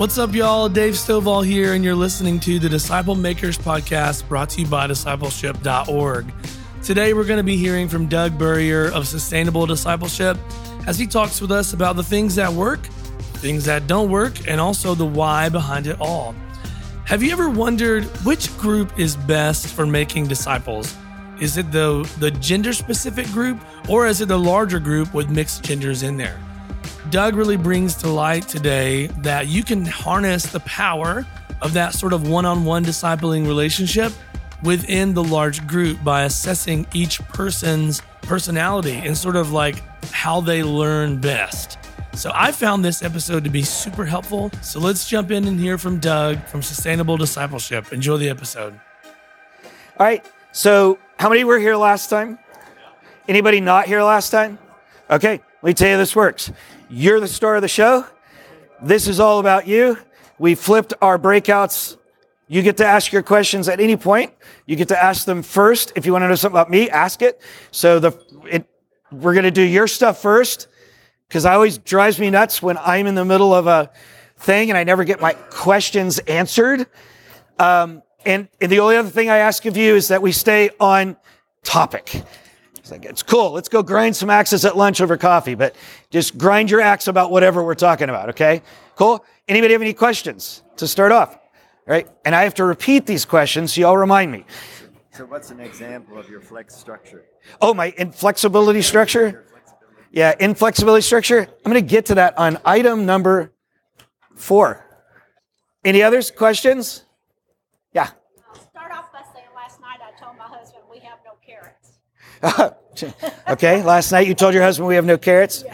What's up, y'all? Dave Stovall here, and you're listening to the Disciple Makers podcast brought to you by discipleship.org. Today, we're going to be hearing from Doug Burrier of Sustainable Discipleship as he talks with us about the things that work, things that don't work, and also the why behind it all. Have you ever wondered which group is best for making disciples? Is it the, the gender specific group or is it the larger group with mixed genders in there? Doug really brings to light today that you can harness the power of that sort of one on one discipling relationship within the large group by assessing each person's personality and sort of like how they learn best. So I found this episode to be super helpful. So let's jump in and hear from Doug from Sustainable Discipleship. Enjoy the episode. All right. So, how many were here last time? Anybody not here last time? Okay, let me tell you this works. You're the star of the show. This is all about you. We flipped our breakouts. You get to ask your questions at any point. You get to ask them first. If you want to know something about me, ask it. So the it, we're going to do your stuff first because I always drives me nuts when I'm in the middle of a thing and I never get my questions answered. Um, and, and the only other thing I ask of you is that we stay on topic. It's like, it's cool. Let's go grind some axes at lunch over coffee, but just grind your axe about whatever we're talking about. Okay. Cool. Anybody have any questions to start off? All right. And I have to repeat these questions. So y'all remind me. So what's an example of your flex structure? Oh, my inflexibility structure? Yeah, inflexibility structure. I'm going to get to that on item number four. Any others? Questions? Yeah. I'll start off by saying last night I told my husband we have no carrots. okay, last night you told your husband we have no carrots?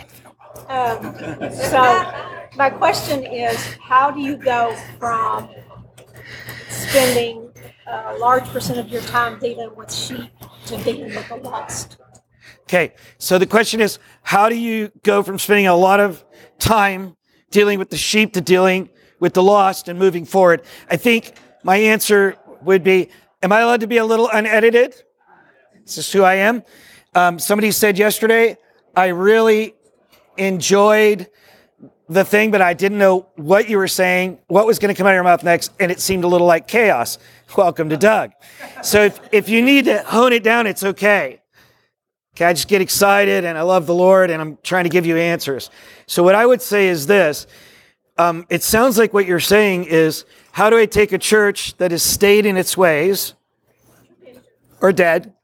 Um, so my question is, how do you go from spending a large percent of your time dealing with sheep to dealing with the lost? Okay, so the question is, how do you go from spending a lot of time dealing with the sheep to dealing with the lost and moving forward? I think my answer would be, am I allowed to be a little unedited? This is who I am? Um, somebody said yesterday, I really enjoyed the thing, but I didn't know what you were saying, what was going to come out of your mouth next, and it seemed a little like chaos. Welcome to Doug. So if, if you need to hone it down, it's okay. Okay, I just get excited and I love the Lord and I'm trying to give you answers. So what I would say is this. Um, it sounds like what you're saying is, how do I take a church that has stayed in its ways or dead?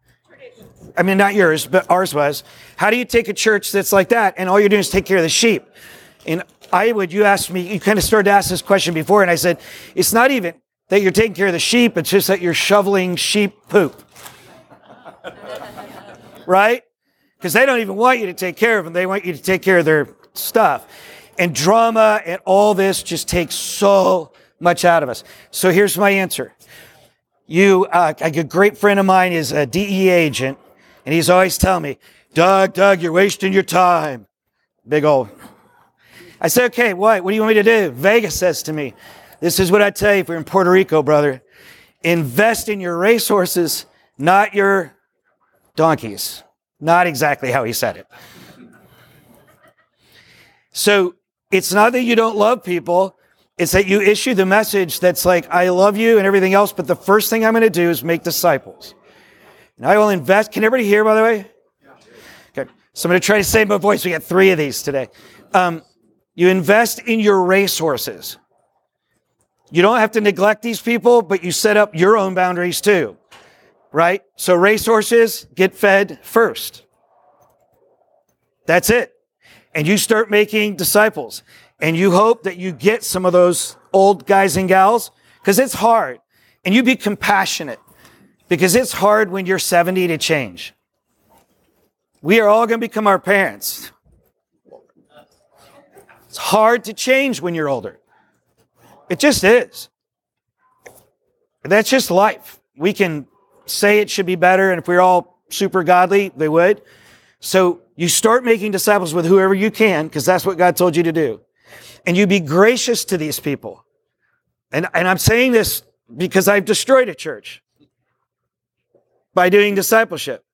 I mean, not yours, but ours was. How do you take a church that's like that and all you're doing is take care of the sheep? And I would, you asked me, you kind of started to ask this question before, and I said, it's not even that you're taking care of the sheep, it's just that you're shoveling sheep poop right? Because they don't even want you to take care of them. They want you to take care of their stuff. And drama and all this just takes so much out of us. So here's my answer. You, uh, a great friend of mine is a DE agent, and he's always telling me, Doug, Doug, you're wasting your time. Big old. I say, okay, what? What do you want me to do? Vegas says to me, this is what I tell you if you're in Puerto Rico, brother. Invest in your racehorses, not your donkeys. Not exactly how he said it. So it's not that you don't love people, it's that you issue the message that's like, I love you and everything else, but the first thing I'm going to do is make disciples. And I will invest. Can everybody hear, by the way? Okay. So I'm going to try to save my voice. We got three of these today. Um, you invest in your racehorses. You don't have to neglect these people, but you set up your own boundaries too right? So racehorses get fed first. That's it. And you start making disciples. And you hope that you get some of those old guys and gals because it's hard. And you be compassionate because it's hard when you're 70 to change. We are all going to become our parents. It's hard to change when you're older. It just is. That's just life. We can say it should be better, and if we are all super godly, they would. So you start making disciples with whoever you can, because that's what God told you to do. And you be gracious to these people. And, and I'm saying this because I've destroyed a church by doing discipleship.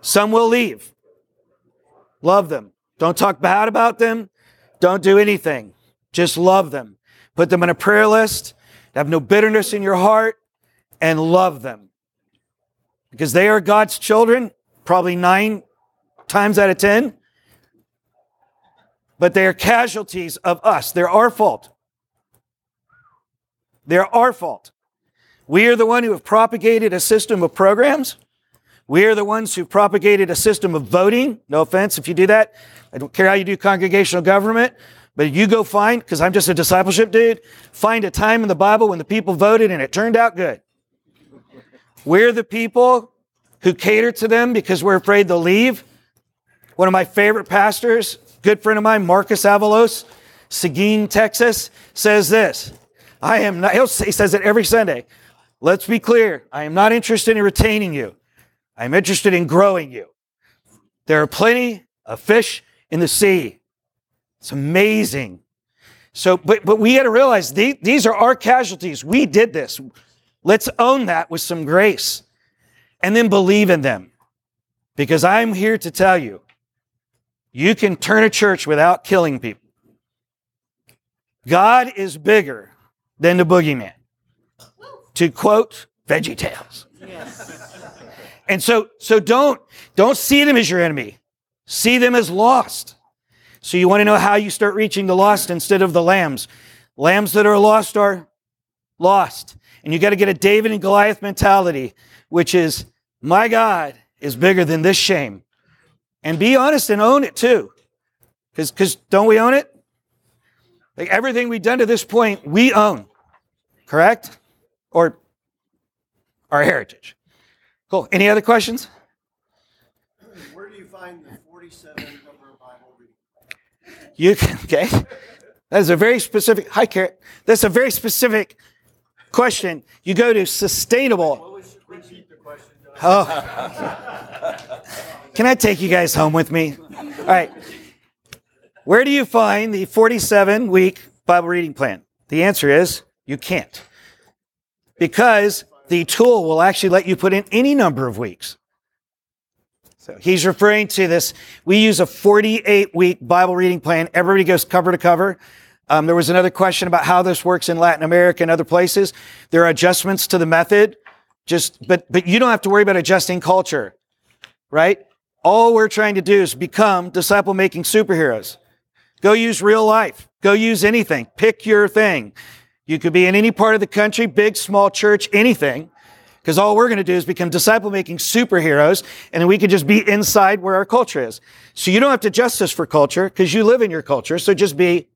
Some will leave. Love them. Don't talk bad about them. Don't do anything. Just love them. put them on a prayer list, have no bitterness in your heart, and love them. Because they are God's children, probably nine times out of 10. But they are casualties of us. They're our fault. They're our fault. We are the one who have propagated a system of programs. We are the ones who propagated a system of voting. No offense if you do that. I don't care how you do congregational government, but you go find, because I'm just a discipleship dude, find a time in the Bible when the people voted and it turned out good. We're the people who cater to them because we're afraid they'll leave. One of my favorite pastors, good friend of mine, Marcus Avalos, Seguin, Texas, says this. I am not, he says it every Sunday. Let's be clear. I am not interested in retaining you. I'm interested in growing you. There are plenty of fish in the sea. It's amazing. So, but, but we got to realize these, these are our casualties. We did this. Let's own that with some grace and then believe in them. Because I'm here to tell you, you can turn a church without killing people. God is bigger than the boogeyman to quote Veggie Tales. And so, so don't, don't see them as your enemy. See them as lost. So you want to know how you start reaching the lost instead of the lambs. Lambs that are lost are lost. And you got to get a David and Goliath mentality, which is, my God is bigger than this shame. And be honest and own it too. Because, because don't we own it? Like everything we've done to this point, we own. Correct? Or our heritage. Cool. Any other questions? Where do you find the 47 number of Bible reading? You can, okay. That is a very specific, hi, Carrot. That's a very specific question. You go to sustainable. Oh. Can I take you guys home with me? All right. Where do you find the 47 week Bible reading plan? The answer is you can't because the tool will actually let you put in any number of weeks. So he's referring to this. We use a 48 week Bible reading plan. Everybody goes cover to cover. Um, there was another question about how this works in Latin America and other places. There are adjustments to the method. Just, but, but you don't have to worry about adjusting culture, right? All we're trying to do is become disciple making superheroes. Go use real life. Go use anything. Pick your thing. You could be in any part of the country, big, small church, anything. Because all we're going to do is become disciple making superheroes, and we can just be inside where our culture is. So you don't have to us for culture because you live in your culture. So just be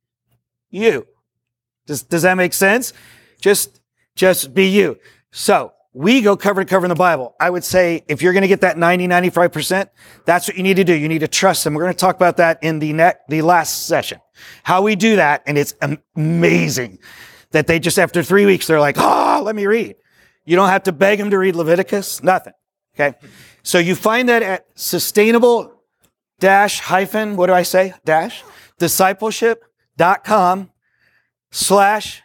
you. Does, does that make sense? Just, just be you. So we go cover to cover in the Bible. I would say if you're going to get that 90, 95%, that's what you need to do. You need to trust them. We're going to talk about that in the next, the last session. How we do that, and it's amazing that they just after three weeks they're like, oh, let me read. You don't have to beg them to read Leviticus, nothing. Okay. So you find that at sustainable dash hyphen, what do I say? Dash discipleship.com slash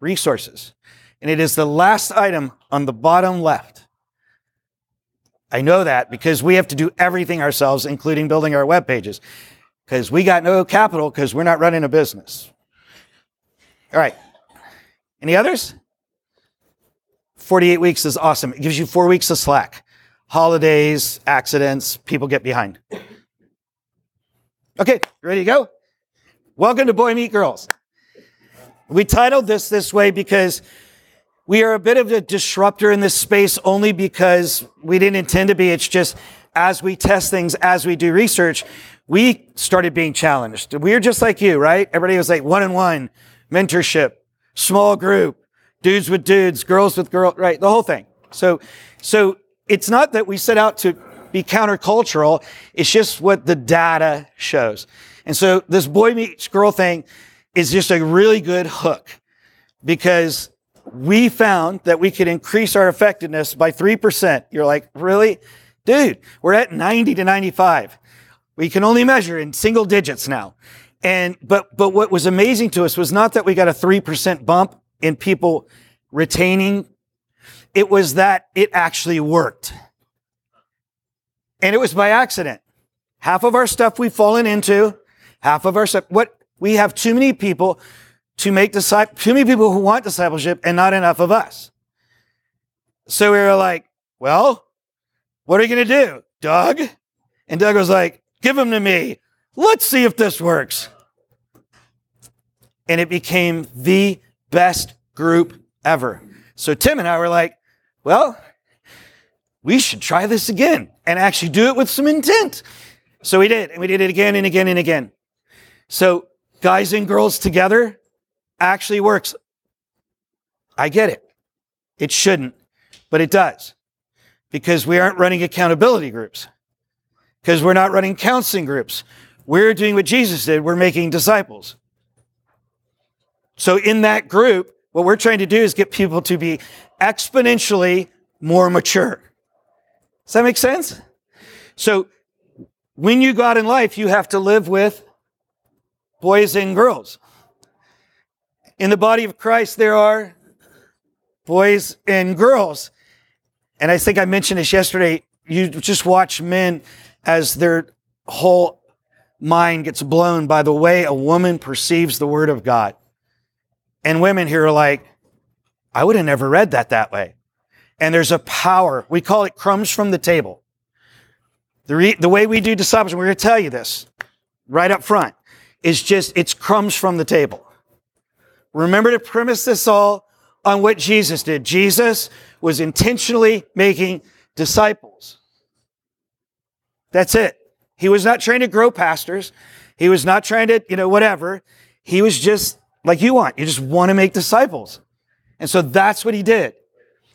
resources. And it is the last item on the bottom left. I know that because we have to do everything ourselves, including building our web pages, because we got no capital because we're not running a business. All right. Any others? 48 weeks is awesome. It gives you four weeks of slack. Holidays, accidents, people get behind. Okay, ready to go? Welcome to Boy Meet Girls. We titled this this way because we are a bit of a disruptor in this space only because we didn't intend to be. It's just as we test things, as we do research, we started being challenged. We are just like you, right? Everybody was like one on one, mentorship, small group, dudes with dudes, girls with girls, right? The whole thing. So, so it's not that we set out to be countercultural. It's just what the data shows. And so this boy meets girl thing is just a really good hook because we found that we could increase our effectiveness by 3%. You're like, really? Dude, we're at 90 to 95. We can only measure in single digits now. And, but, but what was amazing to us was not that we got a 3% bump in people retaining. It was that it actually worked. And it was by accident. Half of our stuff we've fallen into, half of our stuff, what we have too many people to make disciple, too many people who want discipleship and not enough of us. So we were like, well, what are you going to do, Doug? And Doug was like, give them to me. Let's see if this works. And it became the best group ever. So Tim and I were like, well, we should try this again and actually do it with some intent. So we did, and we did it again and again and again. So guys and girls together actually works. I get it. It shouldn't, but it does because we aren't running accountability groups, because we're not running counseling groups. We're doing what Jesus did. We're making disciples. So in that group, what we're trying to do is get people to be exponentially more mature. Does that make sense? So when you go out in life, you have to live with boys and girls. In the body of Christ, there are boys and girls. And I think I mentioned this yesterday. You just watch men as their whole mind gets blown by the way a woman perceives the word of God. And women here are like, I would have never read that that way. And there's a power. We call it crumbs from the table. The, re- the way we do discipleship, we're going to tell you this right up front, is just, it's crumbs from the table. Remember to premise this all on what Jesus did. Jesus was intentionally making disciples. That's it. He was not trying to grow pastors. He was not trying to, you know, whatever. He was just like you want. You just want to make disciples. And so that's what he did.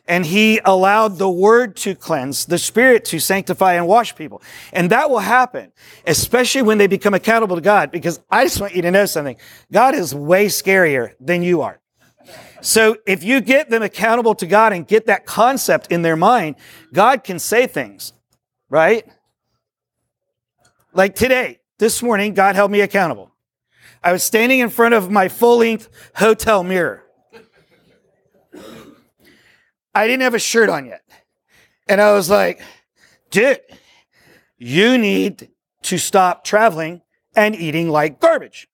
And he allowed the word to cleanse, the spirit to sanctify and wash people. And that will happen, especially when they become accountable to God, because I just want you to know something. God is way scarier than you are. So if you get them accountable to God and get that concept in their mind, God can say things, right? Like today, this morning, God held me accountable. I was standing in front of my full length hotel mirror. I didn't have a shirt on yet. And I was like, dude, you need to stop traveling and eating like garbage.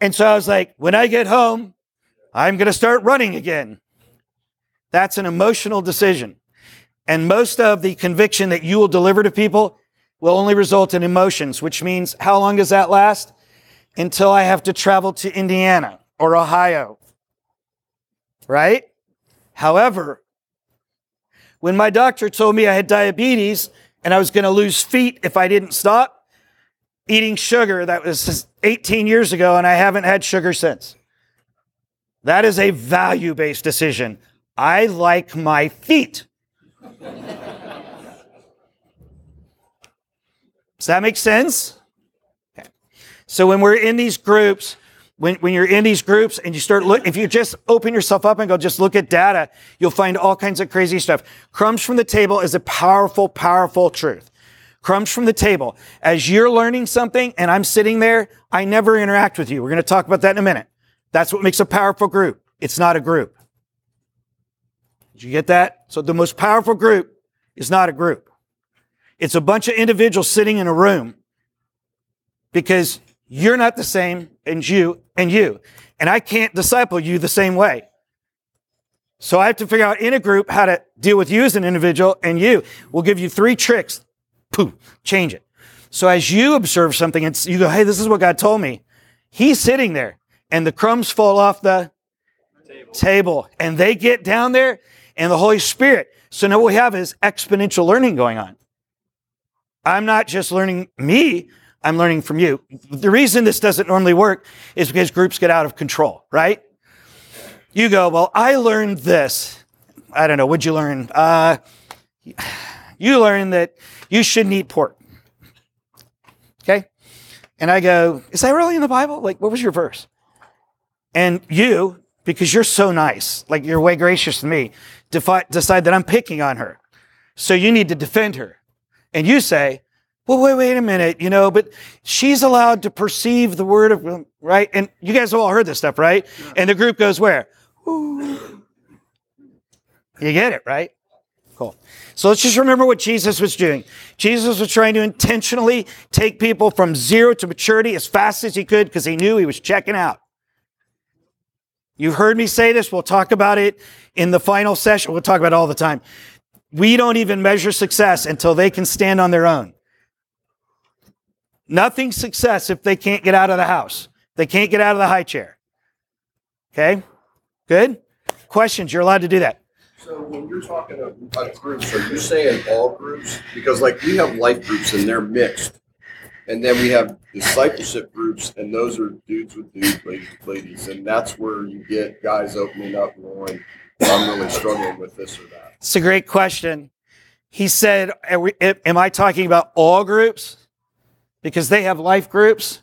And so I was like, when I get home, I'm going to start running again. That's an emotional decision. And most of the conviction that you will deliver to people will only result in emotions, which means how long does that last? Until I have to travel to Indiana or Ohio. Right? However, when my doctor told me I had diabetes and I was going to lose feet if I didn't stop eating sugar, that was 18 years ago, and I haven't had sugar since. That is a value based decision. I like my feet. Does that make sense? Okay. So when we're in these groups, when, when you're in these groups and you start look, if you just open yourself up and go just look at data, you'll find all kinds of crazy stuff. Crumbs from the table is a powerful, powerful truth. Crumbs from the table. As you're learning something and I'm sitting there, I never interact with you. We're going to talk about that in a minute. That's what makes a powerful group. It's not a group. Did you get that? So the most powerful group is not a group. It's a bunch of individuals sitting in a room because you're not the same and you and you. And I can't disciple you the same way. So I have to figure out in a group how to deal with you as an individual and you. We'll give you three tricks. Poof, change it. So as you observe something and you go, hey, this is what God told me. He's sitting there and the crumbs fall off the table. table and they get down there and the Holy Spirit. So now what we have is exponential learning going on. I'm not just learning me, I'm learning from you. The reason this doesn't normally work is because groups get out of control, right? You go, well, I learned this. I don't know. What'd you learn? Uh, you learned that you shouldn't eat pork. Okay. And I go, is that really in the Bible? Like, what was your verse? And you, because you're so nice, like you're way gracious to me, defi- decide that I'm picking on her. So you need to defend her. And you say, well, wait, wait a minute, you know, but she's allowed to perceive the word of, right? And you guys have all heard this stuff, right? And the group goes where? Ooh. You get it, right? Cool. So let's just remember what Jesus was doing. Jesus was trying to intentionally take people from zero to maturity as fast as he could because he knew he was checking out. You've heard me say this. We'll talk about it in the final session. We'll talk about it all the time. We don't even measure success until they can stand on their own. Nothing success if they can't get out of the house. They can't get out of the high chair. Okay? Good? Questions? You're allowed to do that. So when you're talking about groups, are you saying all groups? Because like we have life groups and they're mixed. And then we have discipleship groups and those are dudes with dudes, ladies with ladies. And that's where you get guys opening up and going, I'm really struggling with this or that. It's a great question. He said, Am I talking about all groups? Because they have life groups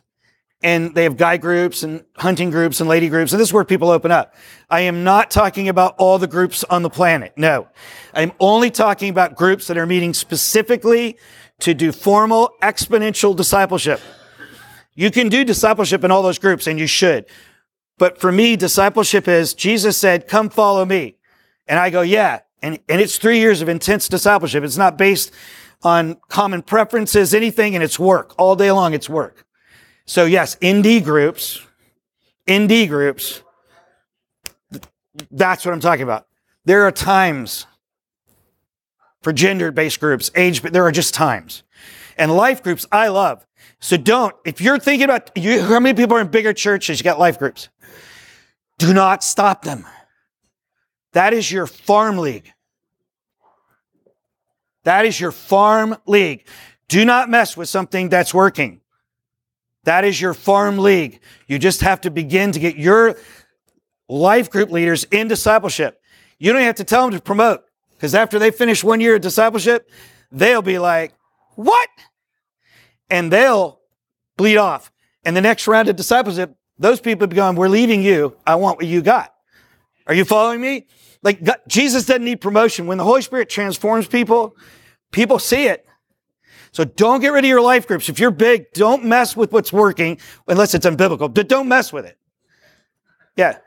and they have guy groups and hunting groups and lady groups. And this is where people open up. I am not talking about all the groups on the planet. No. I'm only talking about groups that are meeting specifically to do formal exponential discipleship. You can do discipleship in all those groups and you should. But for me, discipleship is Jesus said, come follow me. And I go, yeah. And, and it's three years of intense discipleship. It's not based on common preferences, anything, and it's work. All day long, it's work. So yes, ND groups, ND groups, that's what I'm talking about. There are times for gender-based groups, age, but there are just times. And life groups, I love. So don't, if you're thinking about, you, how many people are in bigger churches, you got life groups. Do not stop them. That is your farm league. That is your farm league. Do not mess with something that's working. That is your farm league. You just have to begin to get your life group leaders in discipleship. You don't have to tell them to promote because after they finish one year of discipleship, they'll be like, what? And they'll bleed off. And the next round of discipleship, those people be going, we're leaving you. I want what you got. Are you following me? Like God, Jesus doesn't need promotion. When the Holy Spirit transforms people, people see it. So don't get rid of your life groups. If you're big, don't mess with what's working unless it's unbiblical. But don't mess with it. Yeah.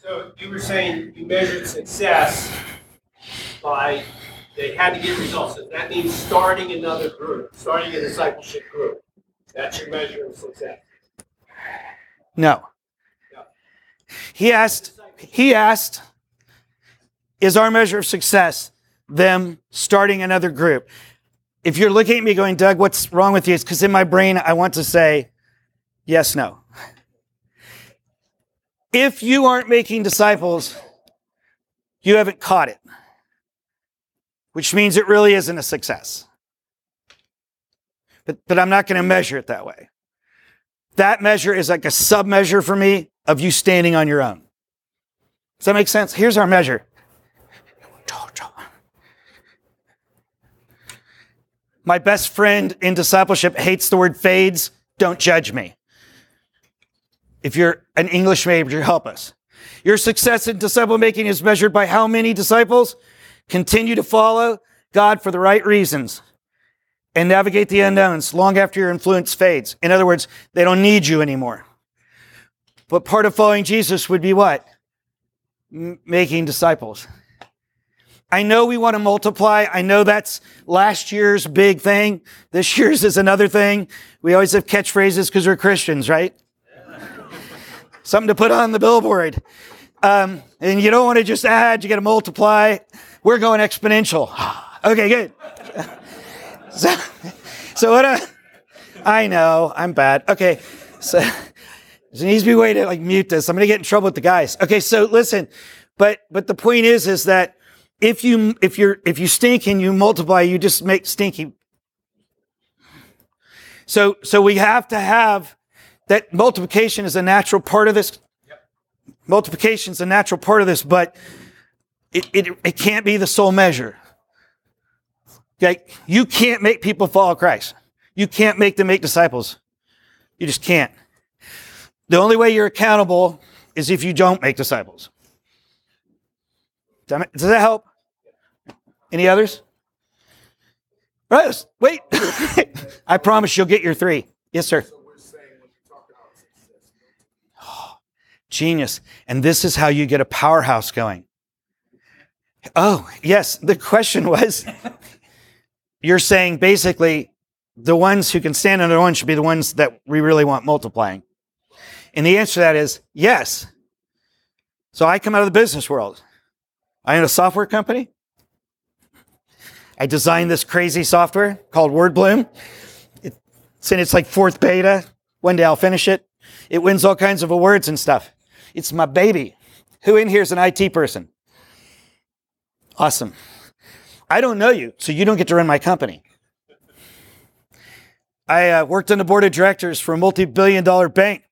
So you were saying you measured success by they had to get results. So that means starting another group, starting a discipleship group. That's your measure of success. No. He asked, he asked, is our measure of success them starting another group? If you're looking at me going, Doug, what's wrong with you? It's because in my brain, I want to say yes, no. If you aren't making disciples, you haven't caught it, which means it really isn't a success. But, but I'm not going to measure it that way. That measure is like a sub measure for me of you standing on your own. Does that make sense? Here's our measure. My best friend in discipleship hates the word fades. Don't judge me. If you're an English major, help us. Your success in disciple making is measured by how many disciples continue to follow God for the right reasons and navigate the unknowns long after your influence fades. In other words, they don't need you anymore. But part of following Jesus would be what? M- making disciples. I know we want to multiply. I know that's last year's big thing. This year's is another thing. We always have catchphrases because we're Christians, right? Something to put on the billboard. Um, and you don't want to just add, you got to multiply. We're going exponential. okay, good. so, so what I, I know, I'm bad. Okay, so there needs to be way to like mute this. I'm going to get in trouble with the guys. Okay, so listen, but but the point is, is that if you if you're if you stink and you multiply, you just make stinky. So so we have to have that multiplication is a natural part of this. Multiplication is a natural part of this, but it, it, it can't be the sole measure. Okay, you can't make people follow Christ. You can't make them make disciples. You just can't. The only way you're accountable is if you don't make disciples. Does that help? Any others? Right, wait. I promise you'll get your three. Yes, sir. Genius. And this is how you get a powerhouse going. Oh, yes. The question was you're saying basically the ones who can stand on their own should be the ones that we really want multiplying. And the answer to that is yes. So I come out of the business world. I own a software company. I designed this crazy software called WordBloom. It's in its like fourth beta. One day I'll finish it. It wins all kinds of awards and stuff. It's my baby. Who in here is an IT person? Awesome. I don't know you, so you don't get to run my company. I uh, worked on the board of directors for a multi billion dollar bank.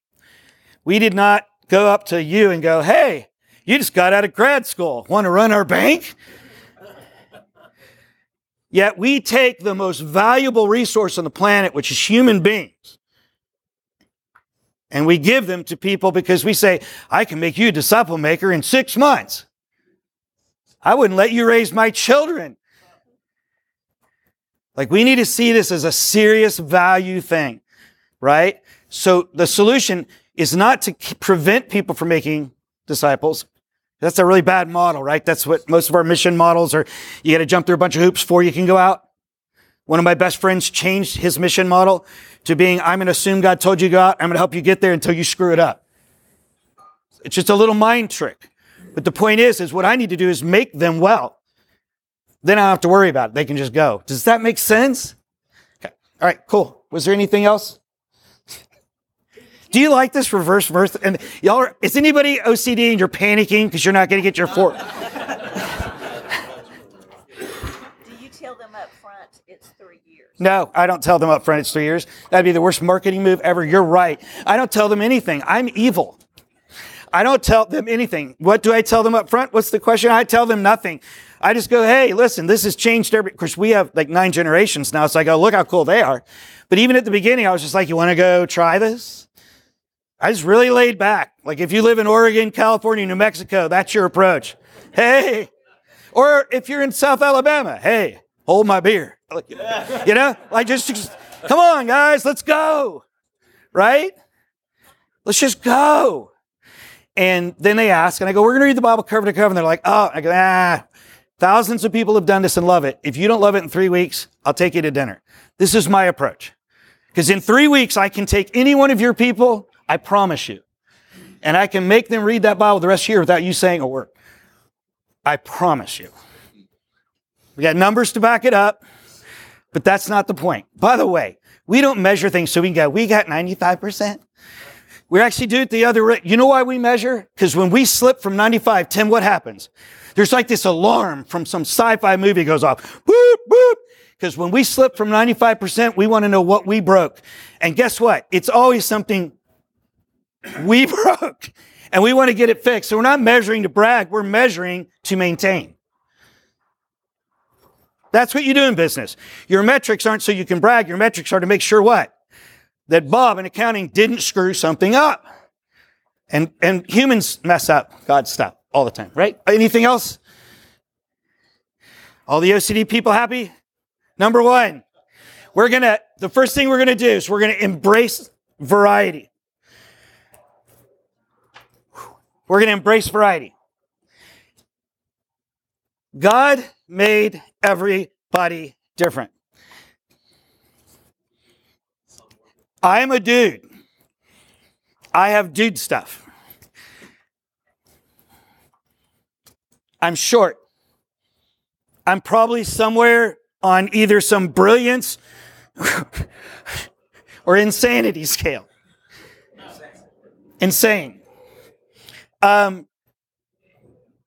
We did not go up to you and go, hey, you just got out of grad school. Want to run our bank? Yet we take the most valuable resource on the planet, which is human beings, and we give them to people because we say, I can make you a disciple maker in six months. I wouldn't let you raise my children. Like, we need to see this as a serious value thing, right? So, the solution is not to prevent people from making disciples. That's a really bad model, right? That's what most of our mission models are. You got to jump through a bunch of hoops before you can go out. One of my best friends changed his mission model to being, I'm going to assume God told you to go out. I'm going to help you get there until you screw it up. It's just a little mind trick. But the point is, is what I need to do is make them well. Then I don't have to worry about it. They can just go. Does that make sense? Okay. All right, cool. Was there anything else? Do you like this reverse verse? And y'all, are, is anybody OCD and you're panicking because you're not going to get your four? Do you tell them up front it's three years? No, I don't tell them up front it's three years. That'd be the worst marketing move ever. You're right. I don't tell them anything. I'm evil. I don't tell them anything. What do I tell them up front? What's the question? I tell them nothing. I just go, hey, listen, this has changed every, of course, we have like nine generations now. So I go, look how cool they are. But even at the beginning, I was just like, you want to go try this? I just really laid back. Like if you live in Oregon, California, New Mexico, that's your approach. Hey, or if you're in South Alabama, hey, hold my beer. You know, like just, just come on, guys, let's go. Right? Let's just go. And then they ask, and I go, we're going to read the Bible cover to cover. And they're like, oh, I go, ah, thousands of people have done this and love it. If you don't love it in three weeks, I'll take you to dinner. This is my approach. Because in three weeks, I can take any one of your people, I promise you, and I can make them read that Bible the rest of the year without you saying a word. I promise you. We got numbers to back it up, but that's not the point. By the way, we don't measure things so we can go, we got 95%. We actually do it the other way. You know why we measure? Because when we slip from 95, Tim, what happens? There's like this alarm from some sci-fi movie goes off. Whoop, whoop. Because when we slip from 95%, we want to know what we broke. And guess what? It's always something we broke. And we want to get it fixed. So we're not measuring to brag. We're measuring to maintain. That's what you do in business. Your metrics aren't so you can brag. Your metrics are to make sure what? that Bob in accounting didn't screw something up. And, and humans mess up God's stuff all the time, right? Anything else? All the OCD people happy? Number one, we're gonna, the first thing we're gonna do is we're gonna embrace variety. We're gonna embrace variety. God made everybody different. I'm a dude. I have dude stuff. I'm short. I'm probably somewhere on either some brilliance or insanity scale. Insane. Um,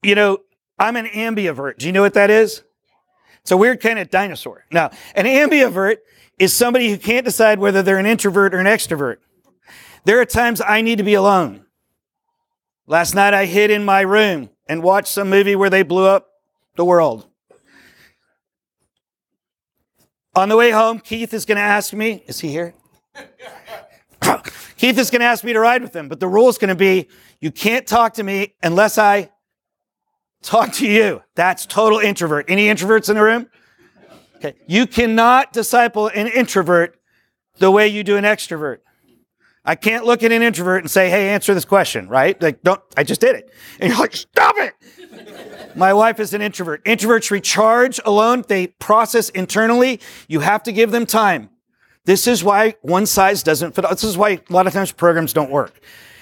you know, I'm an ambivert. Do you know what that is? It's a weird kind of dinosaur. Now, an ambivert is somebody who can't decide whether they're an introvert or an extrovert. There are times I need to be alone. Last night I hid in my room and watched some movie where they blew up the world. On the way home, Keith is going to ask me, is he here? Keith is going to ask me to ride with him, but the rule is going to be you can't talk to me unless I talk to you. That's total introvert. Any introverts in the room? Okay. You cannot disciple an introvert the way you do an extrovert. I can't look at an introvert and say, hey, answer this question, right? Like, don't, I just did it. And you're like, stop it. My wife is an introvert. Introverts recharge alone. They process internally. You have to give them time. This is why one size doesn't fit. This is why a lot of times programs don't work.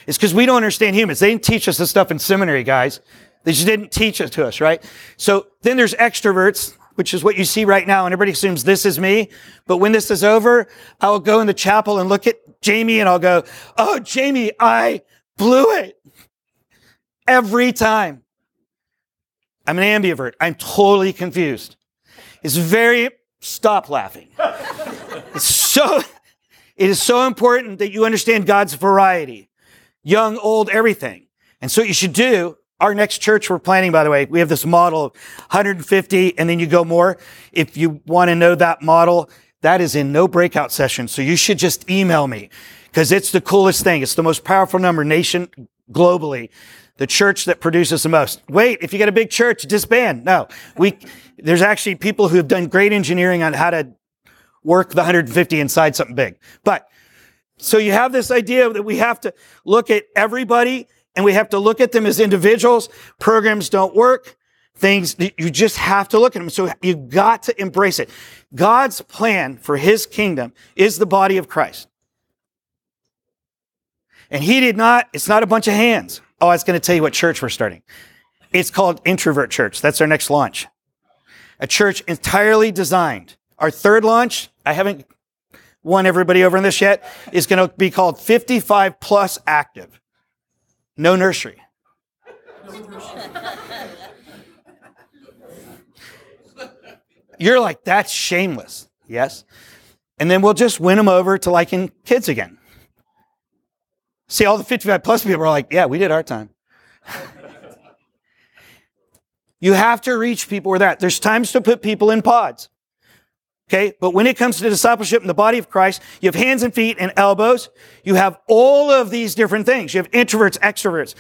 It's because we don't understand humans. They didn't teach us this stuff in seminary, guys. They just didn't teach it to us, right? So then there's extroverts, which is what you see right now, and everybody assumes this is me. But when this is over, I will go in the chapel and look at Jamie and I'll go, Oh, Jamie, I blew it. Every time. I'm an ambivert. I'm totally confused. It's very, stop laughing. It's so, it is so important that you understand God's variety. Young, old, everything. And so what you should do, our next church we're planning, by the way, we have this model of 150 and then you go more. If you want to know that model, that is in no breakout session. So you should just email me because it's the coolest thing. It's the most powerful number nation globally. The church that produces the most. Wait, if you got a big church, disband. No, we, there's actually people who have done great engineering on how to work the 150 inside something big. But so you have this idea that we have to look at everybody and we have to look at them as individuals. Programs don't work. Things, you just have to look at them. So you've got to embrace it. God's plan for his kingdom is the body of Christ. And he did not, it's not a bunch of hands. Oh, I was going to tell you what church we're starting. It's called Introvert Church. That's our next launch. A church entirely designed. Our third launch, I haven't won everybody over in this yet, is going to be called 55 plus active. No nursery. You're like, that's shameless. Yes. And then we'll just win them over to liking kids again. See, all the 55 plus people are like, yeah, we did our time. you have to reach people where that. There's times to put people in pods. Okay. But when it comes to discipleship in the body of Christ, you have hands and feet and elbows. You have all of these different things. You have introverts, extroverts.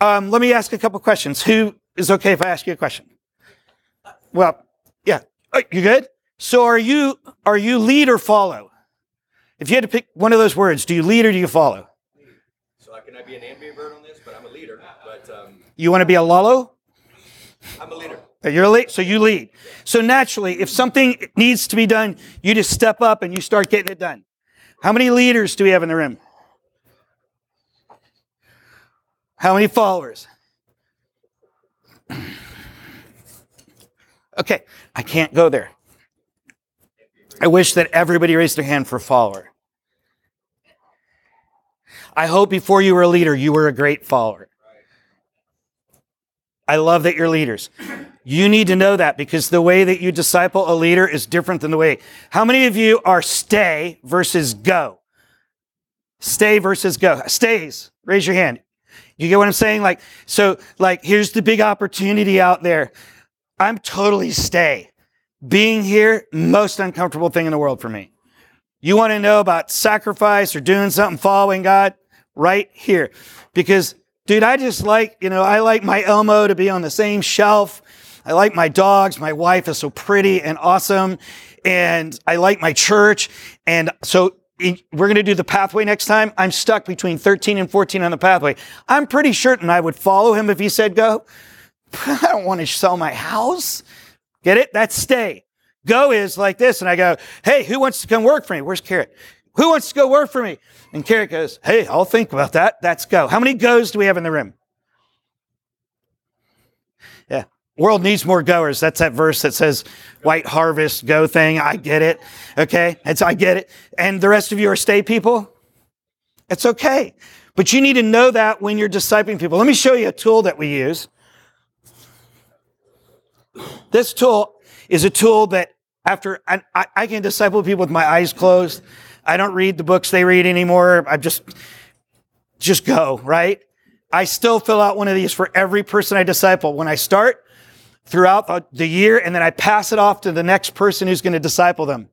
Um, let me ask a couple questions. Who is okay if I ask you a question? Well, yeah. You good? So are you, are you lead or follow? If you had to pick one of those words, do you lead or do you follow? So can I be an ambivert on this? But I'm a leader. But um, You want to be a lullo? I'm a leader. You're lead, so you lead. So naturally, if something needs to be done, you just step up and you start getting it done. How many leaders do we have in the room? How many followers? Okay, I can't go there. I wish that everybody raised their hand for follower. I hope before you were a leader, you were a great follower. I love that you're leaders. You need to know that because the way that you disciple a leader is different than the way. How many of you are stay versus go? Stay versus go. Stays. Raise your hand. You get what I'm saying? Like, so, like, here's the big opportunity out there. I'm totally stay. Being here, most uncomfortable thing in the world for me. You want to know about sacrifice or doing something, following God? Right here. Because, dude, I just like, you know, I like my Elmo to be on the same shelf. I like my dogs. My wife is so pretty and awesome. And I like my church. And so we're going to do the pathway next time. I'm stuck between 13 and 14 on the pathway. I'm pretty certain I would follow him if he said go. I don't want to sell my house. Get it? That's stay. Go is like this. And I go, hey, who wants to come work for me? Where's Carrot? Who wants to go work for me? And Carrot goes, hey, I'll think about that. That's go. How many goes do we have in the room? Yeah. World needs more goers. That's that verse that says white harvest go thing. I get it. Okay. It's, I get it. And the rest of you are stay people. It's okay. But you need to know that when you're discipling people. Let me show you a tool that we use. This tool is a tool that after I, I, I can disciple people with my eyes closed. I don't read the books they read anymore. I just, just go, right? I still fill out one of these for every person I disciple. When I start throughout the, year and then I pass it off to the next person who's going to disciple them.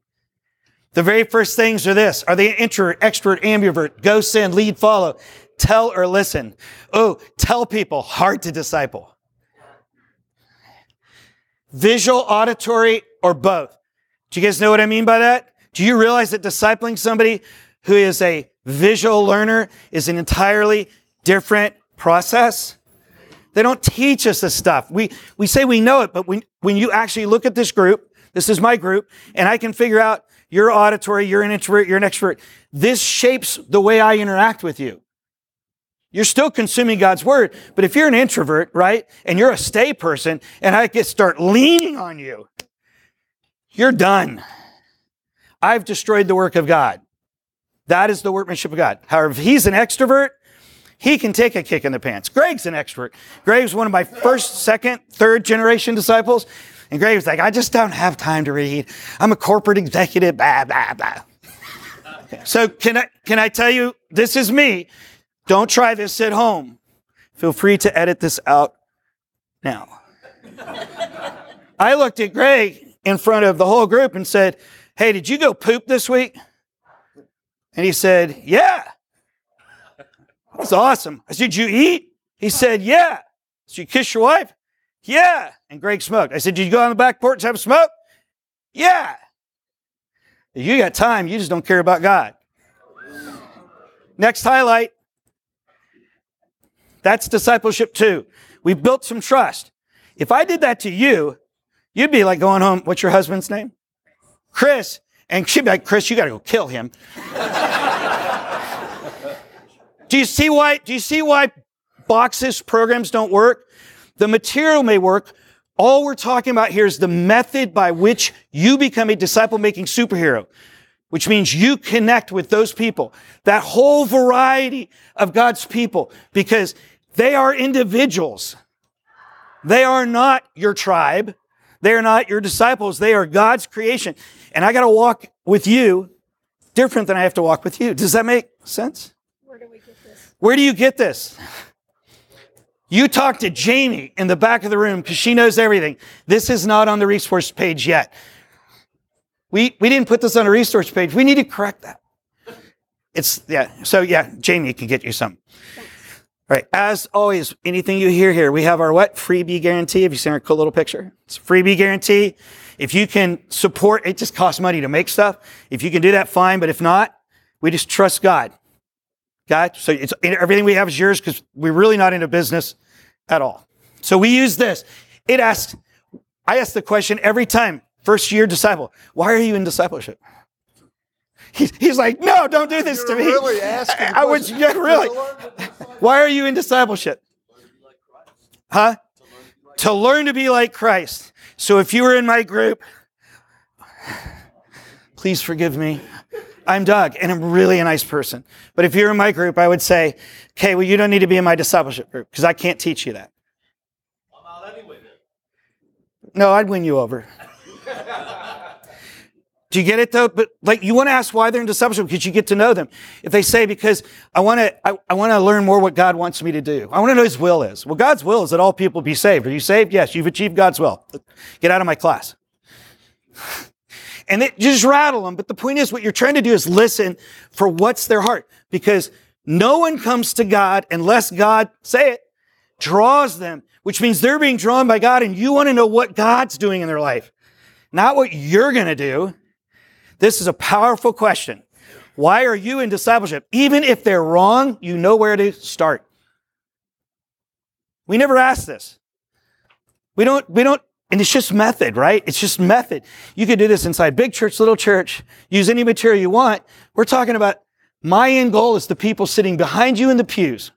The very first things are this. Are they introvert, extrovert, ambivert, go, send, lead, follow, tell or listen? Oh, tell people, hard to disciple. Visual, auditory, or both. Do you guys know what I mean by that? Do you realize that discipling somebody who is a visual learner is an entirely different process? They don't teach us this stuff. We, we say we know it, but when, when you actually look at this group, this is my group, and I can figure out you're auditory, you're an introvert, you're an extrovert. This shapes the way I interact with you. You're still consuming God's word. But if you're an introvert, right, and you're a stay person, and I get start leaning on you, you're done. I've destroyed the work of God. That is the workmanship of God. However, if he's an extrovert, he can take a kick in the pants. Greg's an expert. Greg's one of my first, second, third generation disciples. And Greg's like, I just don't have time to read. I'm a corporate executive, blah, blah, blah. So can I, can I tell you, this is me. Don't try this at home. Feel free to edit this out now. I looked at Greg in front of the whole group and said, Hey, did you go poop this week? And he said, Yeah. That's awesome. I said, Did you eat? He said, Yeah. Did you kiss your wife? Yeah. And Greg smoked. I said, Did you go on the back porch and have a smoke? Yeah. You got time, you just don't care about God. Next highlight. That's discipleship too. We built some trust. If I did that to you, you'd be like going home. What's your husband's name? Chris. And she'd be like, Chris, you got to go kill him. do you see why? Do you see why boxes programs don't work? The material may work. All we're talking about here is the method by which you become a disciple making superhero, which means you connect with those people, that whole variety of God's people, because they are individuals. They are not your tribe. They are not your disciples. They are God's creation. And I got to walk with you different than I have to walk with you. Does that make sense? Where do we get this? Where do you get this? You talk to Jamie in the back of the room because she knows everything. This is not on the resource page yet. We, we didn't put this on a resource page. We need to correct that. It's, yeah. So, yeah, Jamie can get you some. All right. As always, anything you hear here, we have our what? Freebie guarantee. Have you seen our cool little picture? It's a freebie guarantee. If you can support, it just costs money to make stuff. If you can do that, fine. But if not, we just trust God. So it's everything we have is yours because we're really not into business at all. So we use this. It asks, I ask the question every time, first year disciple, why are you in discipleship? He's, he's like, no, don't do this to me. really asking I, I was, yeah, really. Why are you in discipleship? Huh? To learn to be like Christ. So if you were in my group, please forgive me. I'm Doug, and I'm really a nice person. But if you're in my group, I would say, okay, well, you don't need to be in my discipleship group because I can't teach you that. I'm out anyway. No, I'd win you over. Do you get it though? But like, you want to ask why they're in discipleship because you get to know them. If they say, because I want to, I, I want to learn more what God wants me to do. I want to know His will is. Well, God's will is that all people be saved. Are you saved? Yes, you've achieved God's will. Get out of my class. And it just rattle them. But the point is, what you're trying to do is listen for what's their heart, because no one comes to God unless God say it draws them, which means they're being drawn by God, and you want to know what God's doing in their life, not what you're going to do. This is a powerful question. Why are you in discipleship? Even if they're wrong, you know where to start. We never ask this. We don't, we don't, and it's just method, right? It's just method. You could do this inside big church, little church, use any material you want. We're talking about my end goal is the people sitting behind you in the pews.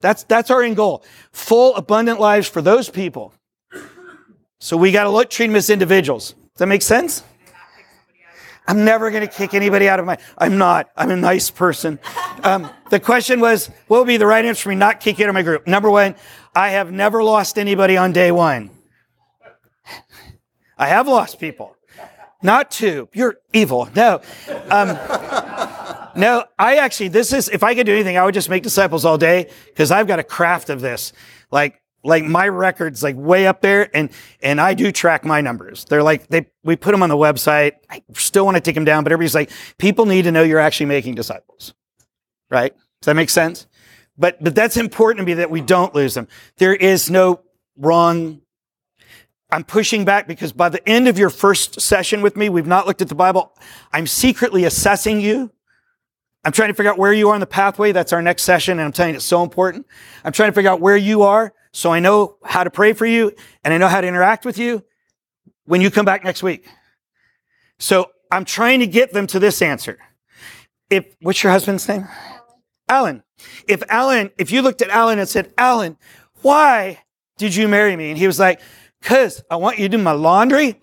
That's, that's our end goal. Full, abundant lives for those people. So we got to look, treat them as individuals. Does that make sense? I'm never going to kick anybody out of my. I'm not. I'm a nice person. Um, the question was, what would be the right answer for me not kick out of my group? Number one, I have never lost anybody on day one. I have lost people. Not two. You're evil. No. Um, no, I actually, this is, if I could do anything, I would just make disciples all day because I've got a craft of this. Like, like my records like way up there and and I do track my numbers. They're like they we put them on the website. I still want to take them down, but everybody's like people need to know you're actually making disciples. Right? Does that make sense? But but that's important to me that we don't lose them. There is no wrong I'm pushing back because by the end of your first session with me, we've not looked at the Bible. I'm secretly assessing you. I'm trying to figure out where you are in the pathway. That's our next session. And I'm telling you, it's so important. I'm trying to figure out where you are so I know how to pray for you and I know how to interact with you when you come back next week. So I'm trying to get them to this answer. If, what's your husband's name? Alan. If Alan, if you looked at Alan and said, Alan, why did you marry me? And he was like, cause I want you to do my laundry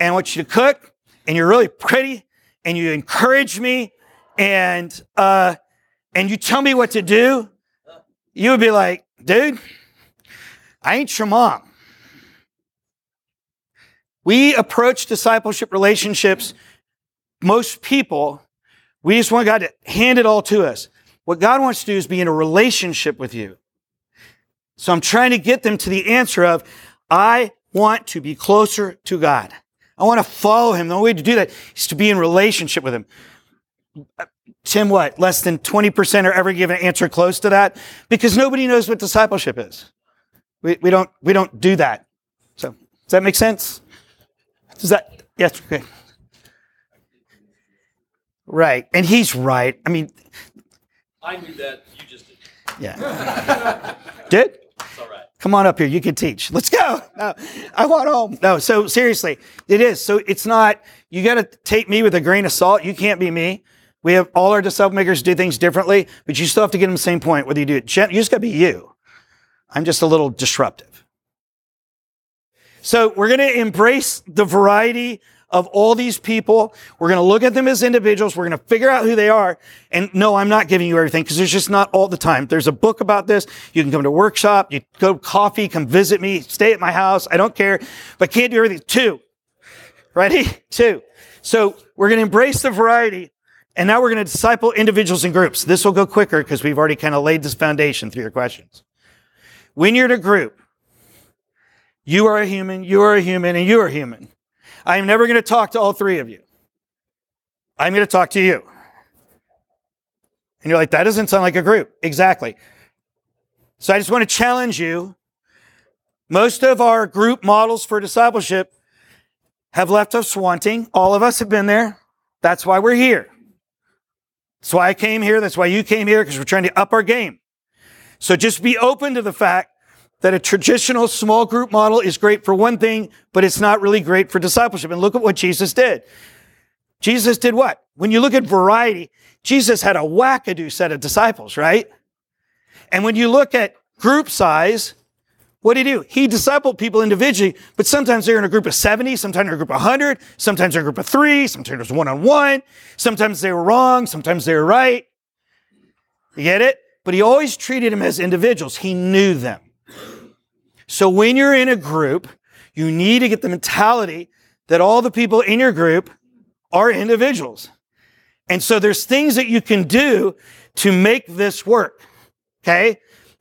and I want you to cook and you're really pretty and you encourage me and, uh, and you tell me what to do. You would be like, dude, I ain't your mom. We approach discipleship relationships, most people, we just want God to hand it all to us. What God wants to do is be in a relationship with you. So I'm trying to get them to the answer of, I want to be closer to God. I want to follow him. The only way to do that is to be in relationship with him. Tim, what? Less than 20% are ever given an answer close to that? Because nobody knows what discipleship is. We, we don't, we don't do that. So, does that make sense? Does that, yes, okay. Right. And he's right. I mean, I knew that. You just did. yeah. Did? It's all right. Come on up here. You can teach. Let's go. No, I want home. No, so seriously, it is. So it's not, you got to take me with a grain of salt. You can't be me. We have all our disciple makers do things differently, but you still have to get them the same point, whether you do it. You just got to be you. I'm just a little disruptive. So we're going to embrace the variety of all these people. We're going to look at them as individuals. We're going to figure out who they are. And no, I'm not giving you everything because there's just not all the time. There's a book about this. You can come to workshop. You go coffee, come visit me, stay at my house. I don't care, but can't do everything. Two. Ready? Two. So we're going to embrace the variety. And now we're going to disciple individuals and groups. This will go quicker because we've already kind of laid this foundation through your questions. When you're in a group, you are a human, you are a human, and you are human. I am never going to talk to all three of you. I'm going to talk to you. And you're like, that doesn't sound like a group. Exactly. So I just want to challenge you. Most of our group models for discipleship have left us wanting. All of us have been there. That's why we're here. That's why I came here. That's why you came here, because we're trying to up our game. So just be open to the fact that a traditional small group model is great for one thing, but it's not really great for discipleship. And look at what Jesus did. Jesus did what? When you look at variety, Jesus had a wackadoo set of disciples, right? And when you look at group size, what did he do? He discipled people individually, but sometimes they're in a group of 70, sometimes they're in a group of 100, sometimes they're in a group of three, sometimes there's one on one, sometimes they were wrong, sometimes they were right. You get it? But he always treated them as individuals. He knew them. So when you're in a group, you need to get the mentality that all the people in your group are individuals. And so there's things that you can do to make this work. Okay?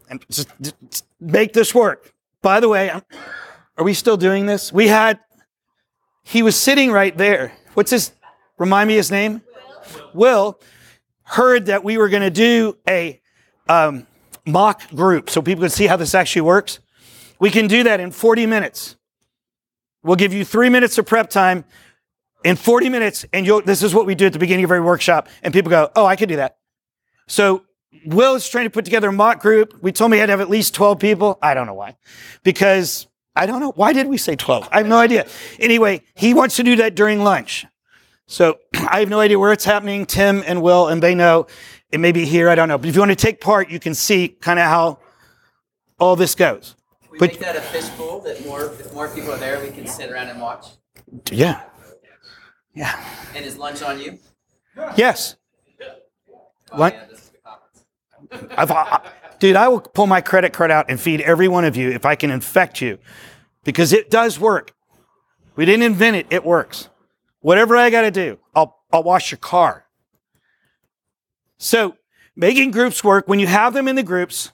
And just, just make this work. By the way, I'm- are we still doing this? We had, he was sitting right there. What's his, remind me his name? Will heard that we were going to do a um, mock group so people can see how this actually works. We can do that in 40 minutes. We'll give you three minutes of prep time in 40 minutes, and this is what we do at the beginning of every workshop. And people go, Oh, I could do that. So Will is trying to put together a mock group. We told him he had to have at least 12 people. I don't know why. Because I don't know. Why did we say 12? I have no idea. Anyway, he wants to do that during lunch. So I have no idea where it's happening. Tim and Will, and they know it may be here. I don't know. But if you want to take part, you can see kind of how all this goes. We But- make that a fishbowl that more if more people are there, we can sit around and watch. Yeah. Yeah. And is lunch on you? Yes. Oh, What? yeah, this is the conference. I've, I, dude, I will pull my credit card out and feed every one of you if I can infect you because it does work. We didn't invent it. It works. Whatever I got to do, I'll, I'll wash your car. So making groups work, when you have them in the groups,